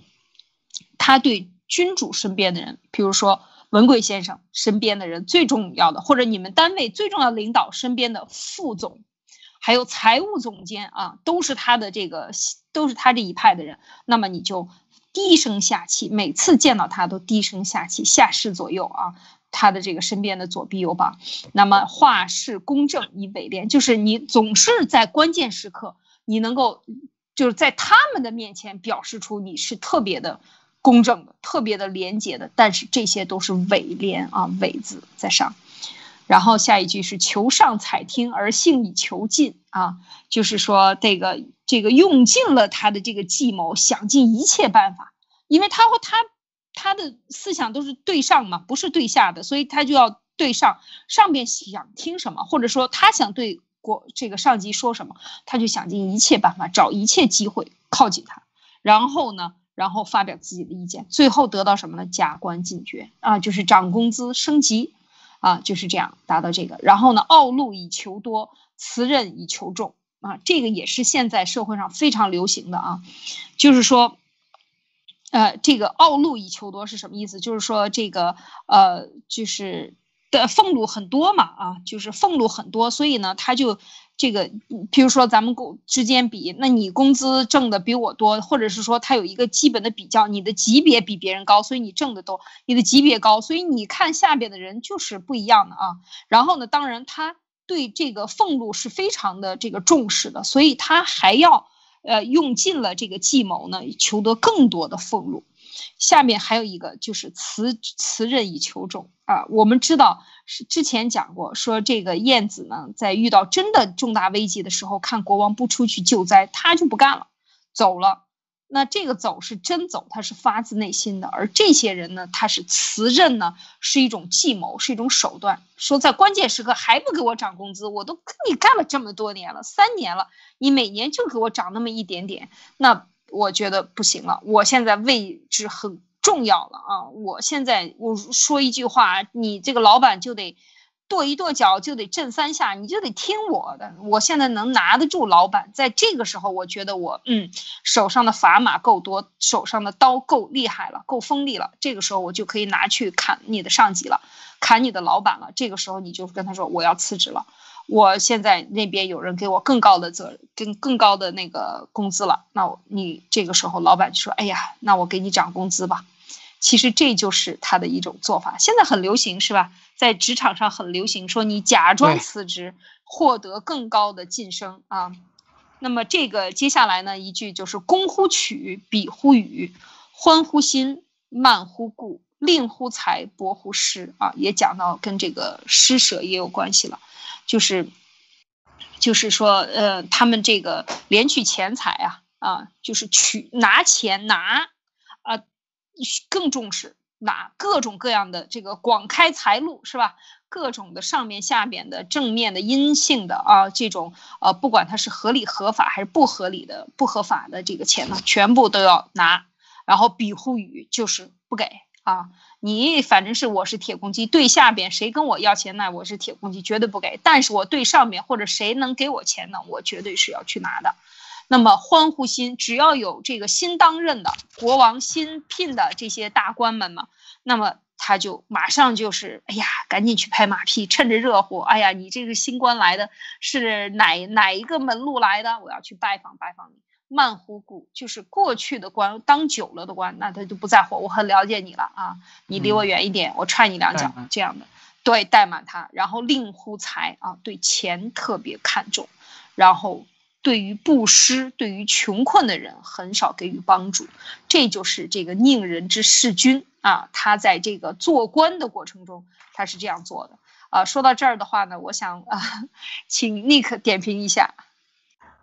他对君主身边的人，比如说文贵先生身边的人最重要的，或者你们单位最重要的领导身边的副总，还有财务总监啊，都是他的这个都是他这一派的人，那么你就低声下气，每次见到他都低声下气，下士左右啊。他的这个身边的左臂右膀，那么画事公正以委廉，就是你总是在关键时刻，你能够就是在他们的面前表示出你是特别的公正的、特别的廉洁的，但是这些都是伪廉啊，伪字在上。然后下一句是求上采听而幸以求尽啊，就是说这个这个用尽了他的这个计谋，想尽一切办法，因为他和他。他的思想都是对上嘛，不是对下的，所以他就要对上。上边想听什么，或者说他想对国这个上级说什么，他就想尽一切办法，找一切机会靠近他。然后呢，然后发表自己的意见，最后得到什么呢？加官进爵啊，就是涨工资升级啊，就是这样达到这个。然后呢，傲露以求多，辞任以求重啊，这个也是现在社会上非常流行的啊，就是说。呃，这个傲露以求多是什么意思？就是说这个呃，就是的俸禄很多嘛，啊，就是俸禄很多，所以呢，他就这个，比如说咱们工之间比，那你工资挣的比我多，或者是说他有一个基本的比较，你的级别比别人高，所以你挣的多，你的级别高，所以你看下边的人就是不一样的啊。然后呢，当然他对这个俸禄是非常的这个重视的，所以他还要。呃，用尽了这个计谋呢，求得更多的俸禄。下面还有一个就是辞辞任以求重啊。我们知道是之前讲过，说这个晏子呢，在遇到真的重大危机的时候，看国王不出去救灾，他就不干了，走了。那这个走是真走，他是发自内心的，而这些人呢，他是辞任呢，是一种计谋，是一种手段。说在关键时刻还不给我涨工资，我都跟你干了这么多年了，三年了，你每年就给我涨那么一点点，那我觉得不行了。我现在位置很重要了啊，我现在我说一句话，你这个老板就得。跺一跺脚就得震三下，你就得听我的。我现在能拿得住老板，在这个时候，我觉得我嗯手上的砝码够多，手上的刀够厉害了，够锋利了。这个时候我就可以拿去砍你的上级了，砍你的老板了。这个时候你就跟他说我要辞职了，我现在那边有人给我更高的责任，跟更高的那个工资了。那我你这个时候老板就说，哎呀，那我给你涨工资吧。其实这就是他的一种做法，现在很流行，是吧？在职场上很流行，说你假装辞职，获得更高的晋升啊。那么这个接下来呢，一句就是公乎曲，彼乎语，欢乎心，慢乎故，令乎财，薄乎施啊，也讲到跟这个施舍也有关系了，就是，就是说，呃，他们这个连取钱财啊，啊，就是取拿钱拿啊。更重视拿各种各样的这个广开财路是吧？各种的上面下边的正面的阴性的啊，这种呃，不管它是合理合法还是不合理的不合法的这个钱呢，全部都要拿。然后比乎语就是不给啊，你反正是我是铁公鸡，对下边谁跟我要钱，那我是铁公鸡，绝对不给。但是我对上面或者谁能给我钱呢，我绝对是要去拿的。那么欢呼心，只要有这个新当任的国王新聘的这些大官们嘛，那么他就马上就是，哎呀，赶紧去拍马屁，趁着热乎，哎呀，你这个新官来的是哪哪一个门路来的？我要去拜访拜访你。慢乎故，就是过去的官当久了的官，那他就不在乎。我很了解你了啊，你离我远一点，我踹你两脚，这样的。对，怠慢他，然后令乎财啊，对钱特别看重，然后对于布施，对于穷困的人很少给予帮助，这就是这个宁人之事君啊，他在这个做官的过程中，他是这样做的啊。说到这儿的话呢，我想啊，*laughs* 请 Nick 点评一下。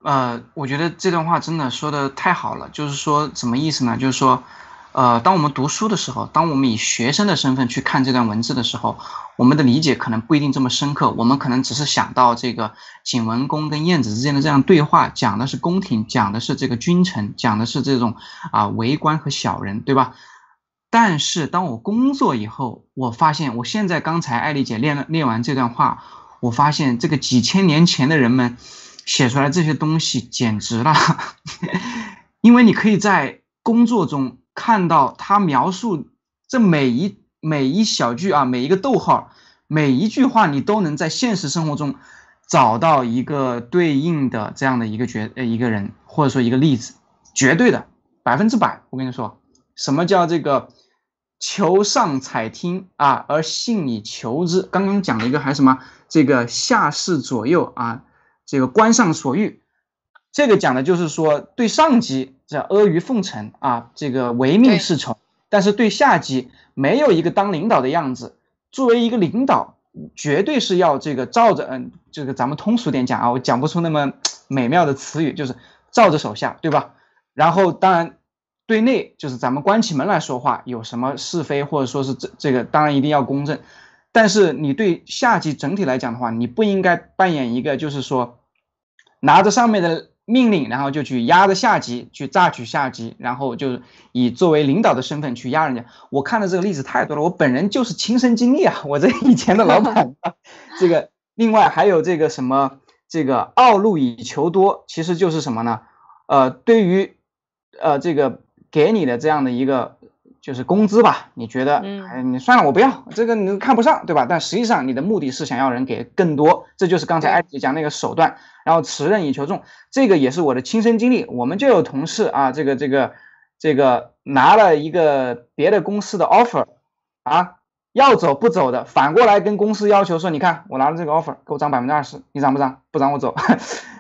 呃，我觉得这段话真的说的太好了，就是说什么意思呢？就是说，呃，当我们读书的时候，当我们以学生的身份去看这段文字的时候，我们的理解可能不一定这么深刻，我们可能只是想到这个景文公跟晏子之间的这样对话，讲的是宫廷，讲的是这个君臣，讲的是这种啊为官和小人，对吧？但是当我工作以后，我发现，我现在刚才艾丽姐练了练完这段话，我发现这个几千年前的人们。写出来这些东西简直了，*laughs* 因为你可以在工作中看到他描述这每一每一小句啊，每一个逗号，每一句话，你都能在现实生活中找到一个对应的这样的一个角呃一个人或者说一个例子，绝对的百分之百。我跟你说，什么叫这个求上采听啊，而信以求之？刚刚讲了一个还什么这个下视左右啊。这个官上所欲，这个讲的就是说，对上级这阿谀奉承啊，这个唯命是从；但是对下级没有一个当领导的样子。作为一个领导，绝对是要这个照着，嗯，这个咱们通俗点讲啊，我讲不出那么美妙的词语，就是照着手下，对吧？然后当然对内就是咱们关起门来说话，有什么是非或者说是这这个，当然一定要公正。但是你对下级整体来讲的话，你不应该扮演一个就是说。拿着上面的命令，然后就去压着下级，去榨取下级，然后就是以作为领导的身份去压人家。我看的这个例子太多了，我本人就是亲身经历啊，*laughs* 我这以前的老板。*laughs* 这个另外还有这个什么，这个傲露以求多，其实就是什么呢？呃，对于呃这个给你的这样的一个。就是工资吧？你觉得，嗯，你算了，我不要这个，你看不上，对吧？但实际上你的目的是想要人给更多，这就是刚才艾姐讲那个手段，然后持任以求重，这个也是我的亲身经历。我们就有同事啊，这个这个这个拿了一个别的公司的 offer，啊，要走不走的，反过来跟公司要求说，你看我拿了这个 offer，给我涨百分之二十，你涨不涨？不涨我走，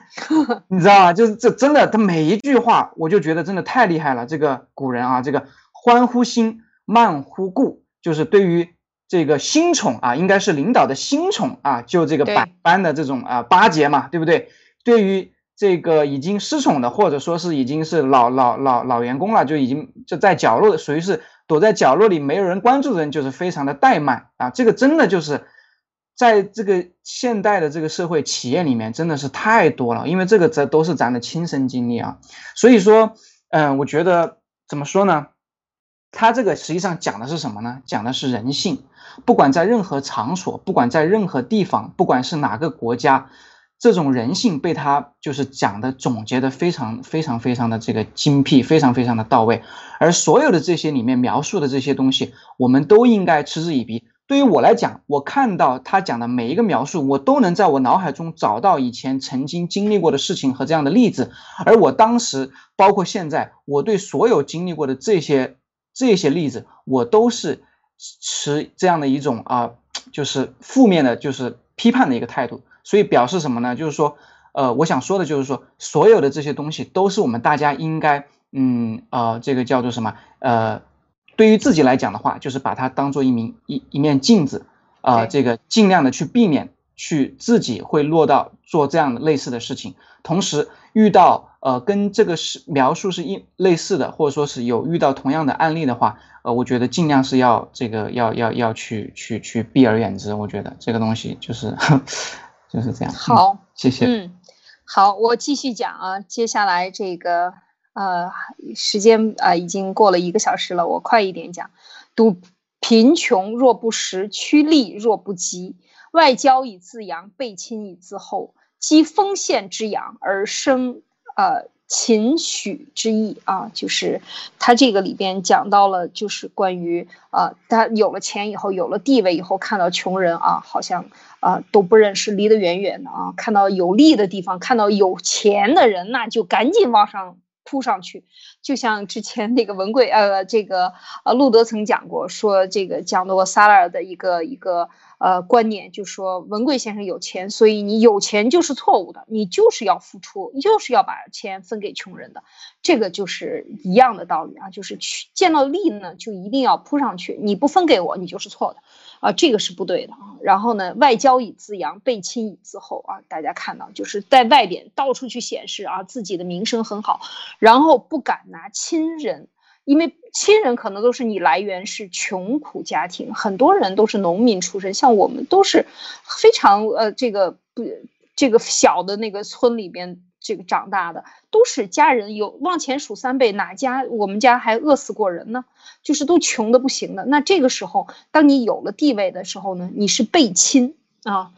*laughs* 你知道吗？就是这真的，他每一句话，我就觉得真的太厉害了。这个古人啊，这个。欢乎心，慢乎故，就是对于这个新宠啊，应该是领导的新宠啊，就这个百般的这种啊巴结嘛，对不对？对于这个已经失宠的，或者说是已经是老老老老员工了，就已经就在角落，属于是躲在角落里没有人关注的人，就是非常的怠慢啊。这个真的就是在这个现代的这个社会企业里面，真的是太多了。因为这个这都是咱的亲身经历啊，所以说，嗯，我觉得怎么说呢？他这个实际上讲的是什么呢？讲的是人性。不管在任何场所，不管在任何地方，不管是哪个国家，这种人性被他就是讲的总结的非常非常非常的这个精辟，非常非常的到位。而所有的这些里面描述的这些东西，我们都应该嗤之以鼻。对于我来讲，我看到他讲的每一个描述，我都能在我脑海中找到以前曾经经历过的事情和这样的例子。而我当时，包括现在，我对所有经历过的这些。这些例子我都是持这样的一种啊，就是负面的，就是批判的一个态度。所以表示什么呢？就是说，呃，我想说的就是说，所有的这些东西都是我们大家应该，嗯，呃，这个叫做什么？呃，对于自己来讲的话，就是把它当做一名一一面镜子，啊，这个尽量的去避免去自己会落到做这样的类似的事情，同时遇到。呃，跟这个是描述是一类似的，或者说是有遇到同样的案例的话，呃，我觉得尽量是要这个要要要去去去避而远之。我觉得这个东西就是 *laughs* 就是这样。好，谢谢。嗯，好，我继续讲啊。接下来这个呃，时间啊已经过了一个小时了，我快一点讲。赌贫穷若不食，趋利若不及，外交以自扬，背亲以自厚，积丰县之养而生。呃，秦许之意啊，就是他这个里边讲到了，就是关于啊，他有了钱以后，有了地位以后，看到穷人啊，好像啊都不认识，离得远远的啊，看到有利的地方，看到有钱的人，那就赶紧往上。扑上去，就像之前那个文贵，呃，这个呃，路德曾讲过，说这个讲过萨拉尔的一个一个呃观念，就说文贵先生有钱，所以你有钱就是错误的，你就是要付出，就是要把钱分给穷人的，这个就是一样的道理啊，就是去见到利呢，就一定要扑上去，你不分给我，你就是错的。啊，这个是不对的啊。然后呢，外交以自扬，背亲以自厚啊。大家看到，就是在外边到处去显示啊，自己的名声很好，然后不敢拿亲人，因为亲人可能都是你来源是穷苦家庭，很多人都是农民出身，像我们都是非常呃这个不这个小的那个村里边。这个长大的都是家人有往前数三辈，哪家我们家还饿死过人呢？就是都穷的不行的。那这个时候，当你有了地位的时候呢，你是背亲啊，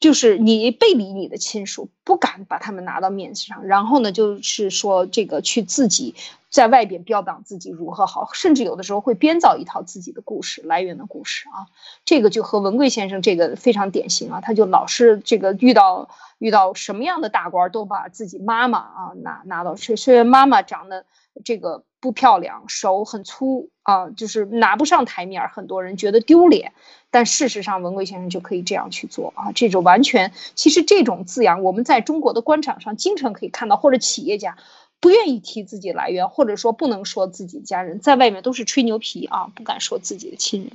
就是你背离你的亲属，不敢把他们拿到面子上。然后呢，就是说这个去自己在外边标榜自己如何好，甚至有的时候会编造一套自己的故事来源的故事啊。这个就和文贵先生这个非常典型啊，他就老是这个遇到。遇到什么样的大官，都把自己妈妈啊拿拿到去。虽然妈妈长得这个不漂亮，手很粗啊，就是拿不上台面儿，很多人觉得丢脸。但事实上，文贵先生就可以这样去做啊，这种完全，其实这种字样，我们在中国的官场上经常可以看到，或者企业家。不愿意提自己来源，或者说不能说自己家人，在外面都是吹牛皮啊，不敢说自己的亲人。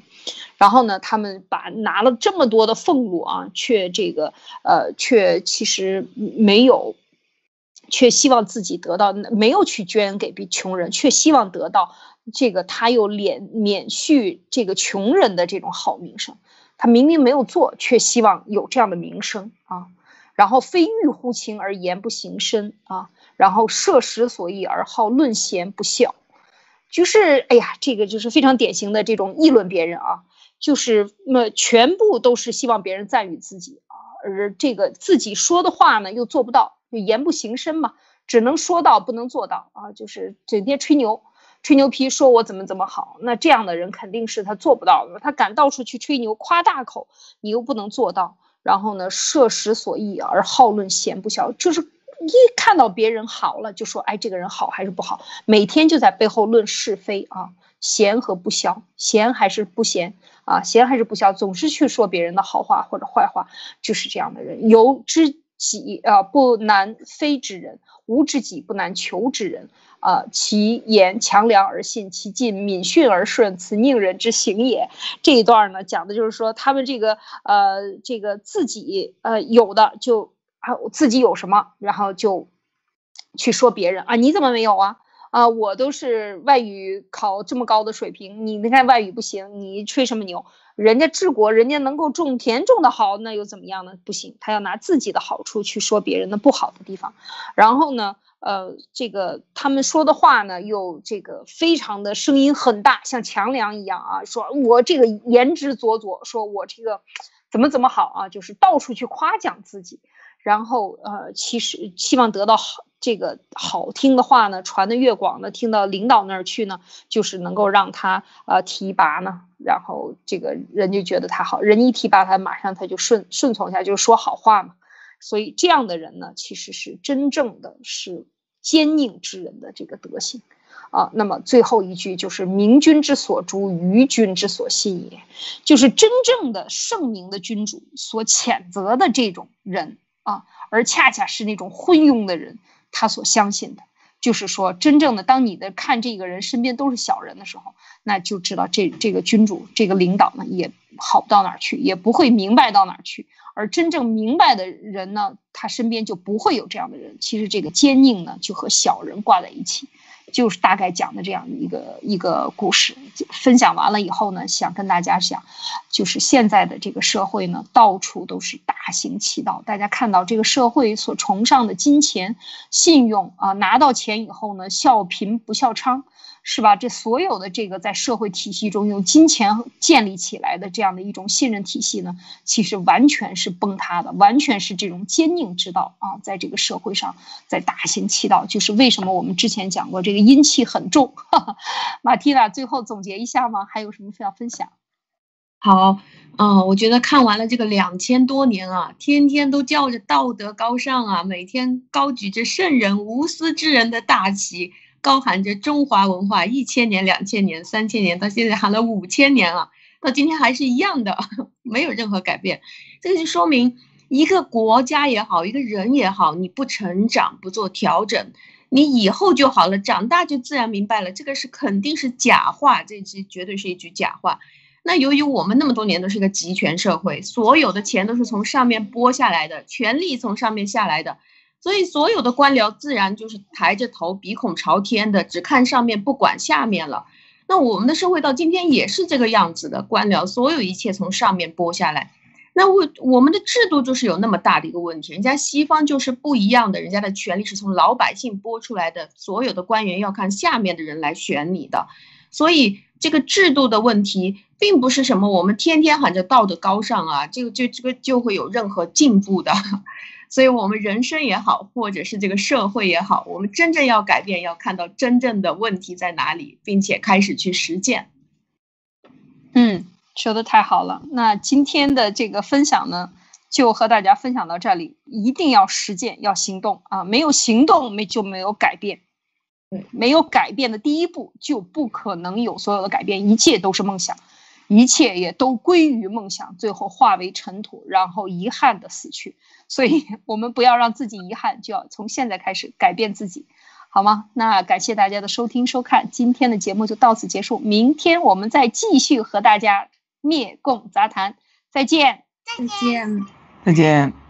然后呢，他们把拿了这么多的俸禄啊，却这个呃，却其实没有，却希望自己得到，没有去捐给比穷人，却希望得到这个他又免免续这个穷人的这种好名声。他明明没有做，却希望有这样的名声啊。然后非欲乎情而言不行身啊。然后摄食所益而好论贤不孝，就是哎呀，这个就是非常典型的这种议论别人啊，就是那全部都是希望别人赞誉自己啊，而这个自己说的话呢又做不到，就言不行身嘛，只能说到不能做到啊，就是整天吹牛，吹牛皮说我怎么怎么好，那这样的人肯定是他做不到的，他敢到处去吹牛夸大口，你又不能做到，然后呢摄食所欲而好论贤不肖，就是。一看到别人好了，就说哎，这个人好还是不好？每天就在背后论是非啊，贤和不肖，贤还是不贤啊？贤还是不孝？总是去说别人的好话或者坏话，就是这样的人。有知己啊，不难非之人；无知己，不难求之人。啊，其言强梁而信其进，敏训而顺，此宁人之行也。这一段呢，讲的就是说他们这个呃，这个自己呃有的就。啊，自己有什么，然后就去说别人啊？你怎么没有啊？啊，我都是外语考这么高的水平，你你看外语不行，你吹什么牛？人家治国，人家能够种田种的好，那又怎么样呢？不行，他要拿自己的好处去说别人的不好的地方。然后呢，呃，这个他们说的话呢，又这个非常的声音很大，像强梁一样啊，说我这个言之凿凿，说我这个怎么怎么好啊，就是到处去夸奖自己。然后，呃，其实希望得到好这个好听的话呢，传的越广呢，听到领导那儿去呢，就是能够让他呃提拔呢，然后这个人就觉得他好，人一提拔他，马上他就顺顺从一下，就说好话嘛。所以这样的人呢，其实是真正的是坚佞之人的这个德行啊。那么最后一句就是“明君之所诛，愚君之所信也”，就是真正的圣明的君主所谴责的这种人。啊，而恰恰是那种昏庸的人，他所相信的，就是说，真正的当你的看这个人身边都是小人的时候，那就知道这这个君主、这个领导呢，也好不到哪儿去，也不会明白到哪儿去。而真正明白的人呢，他身边就不会有这样的人。其实这个奸佞呢，就和小人挂在一起。就是大概讲的这样一个一个故事，分享完了以后呢，想跟大家讲，就是现在的这个社会呢，到处都是大行其道。大家看到这个社会所崇尚的金钱、信用啊，拿到钱以后呢，笑贫不笑娼，是吧？这所有的这个在社会体系中用金钱建立起来的这样的一种信任体系呢，其实完全是崩塌的，完全是这种奸佞之道啊，在这个社会上在大行其道。就是为什么我们之前讲过这个阴气很重。哈 *laughs* 哈马蒂娜，最后总结一下吗？还有什么需要分享？好，嗯，我觉得看完了这个两千多年啊，天天都叫着道德高尚啊，每天高举着圣人无私之人的大旗，高喊着中华文化一千年、两千年、三千年，到现在喊了五千年了，到今天还是一样的，*laughs* 没有任何改变。这个就说明，一个国家也好，一个人也好，你不成长、不做调整，你以后就好了，长大就自然明白了，这个是肯定是假话，这句绝对是一句假话。那由于我们那么多年都是一个集权社会，所有的钱都是从上面拨下来的，权力从上面下来的，所以所有的官僚自然就是抬着头，鼻孔朝天的，只看上面不管下面了。那我们的社会到今天也是这个样子的，官僚所有一切从上面拨下来。那我我们的制度就是有那么大的一个问题，人家西方就是不一样的，人家的权利是从老百姓拨出来的，所有的官员要看下面的人来选你的，所以。这个制度的问题，并不是什么我们天天喊着道德高尚啊，这个就这个就会有任何进步的。所以，我们人生也好，或者是这个社会也好，我们真正要改变，要看到真正的问题在哪里，并且开始去实践。嗯，说的太好了。那今天的这个分享呢，就和大家分享到这里。一定要实践，要行动啊！没有行动，没就没有改变。没有改变的第一步，就不可能有所有的改变。一切都是梦想，一切也都归于梦想，最后化为尘土，然后遗憾的死去。所以，*laughs* 我们不要让自己遗憾，就要从现在开始改变自己，好吗？那感谢大家的收听收看，今天的节目就到此结束。明天我们再继续和大家灭共杂谈，再见，再见，再见。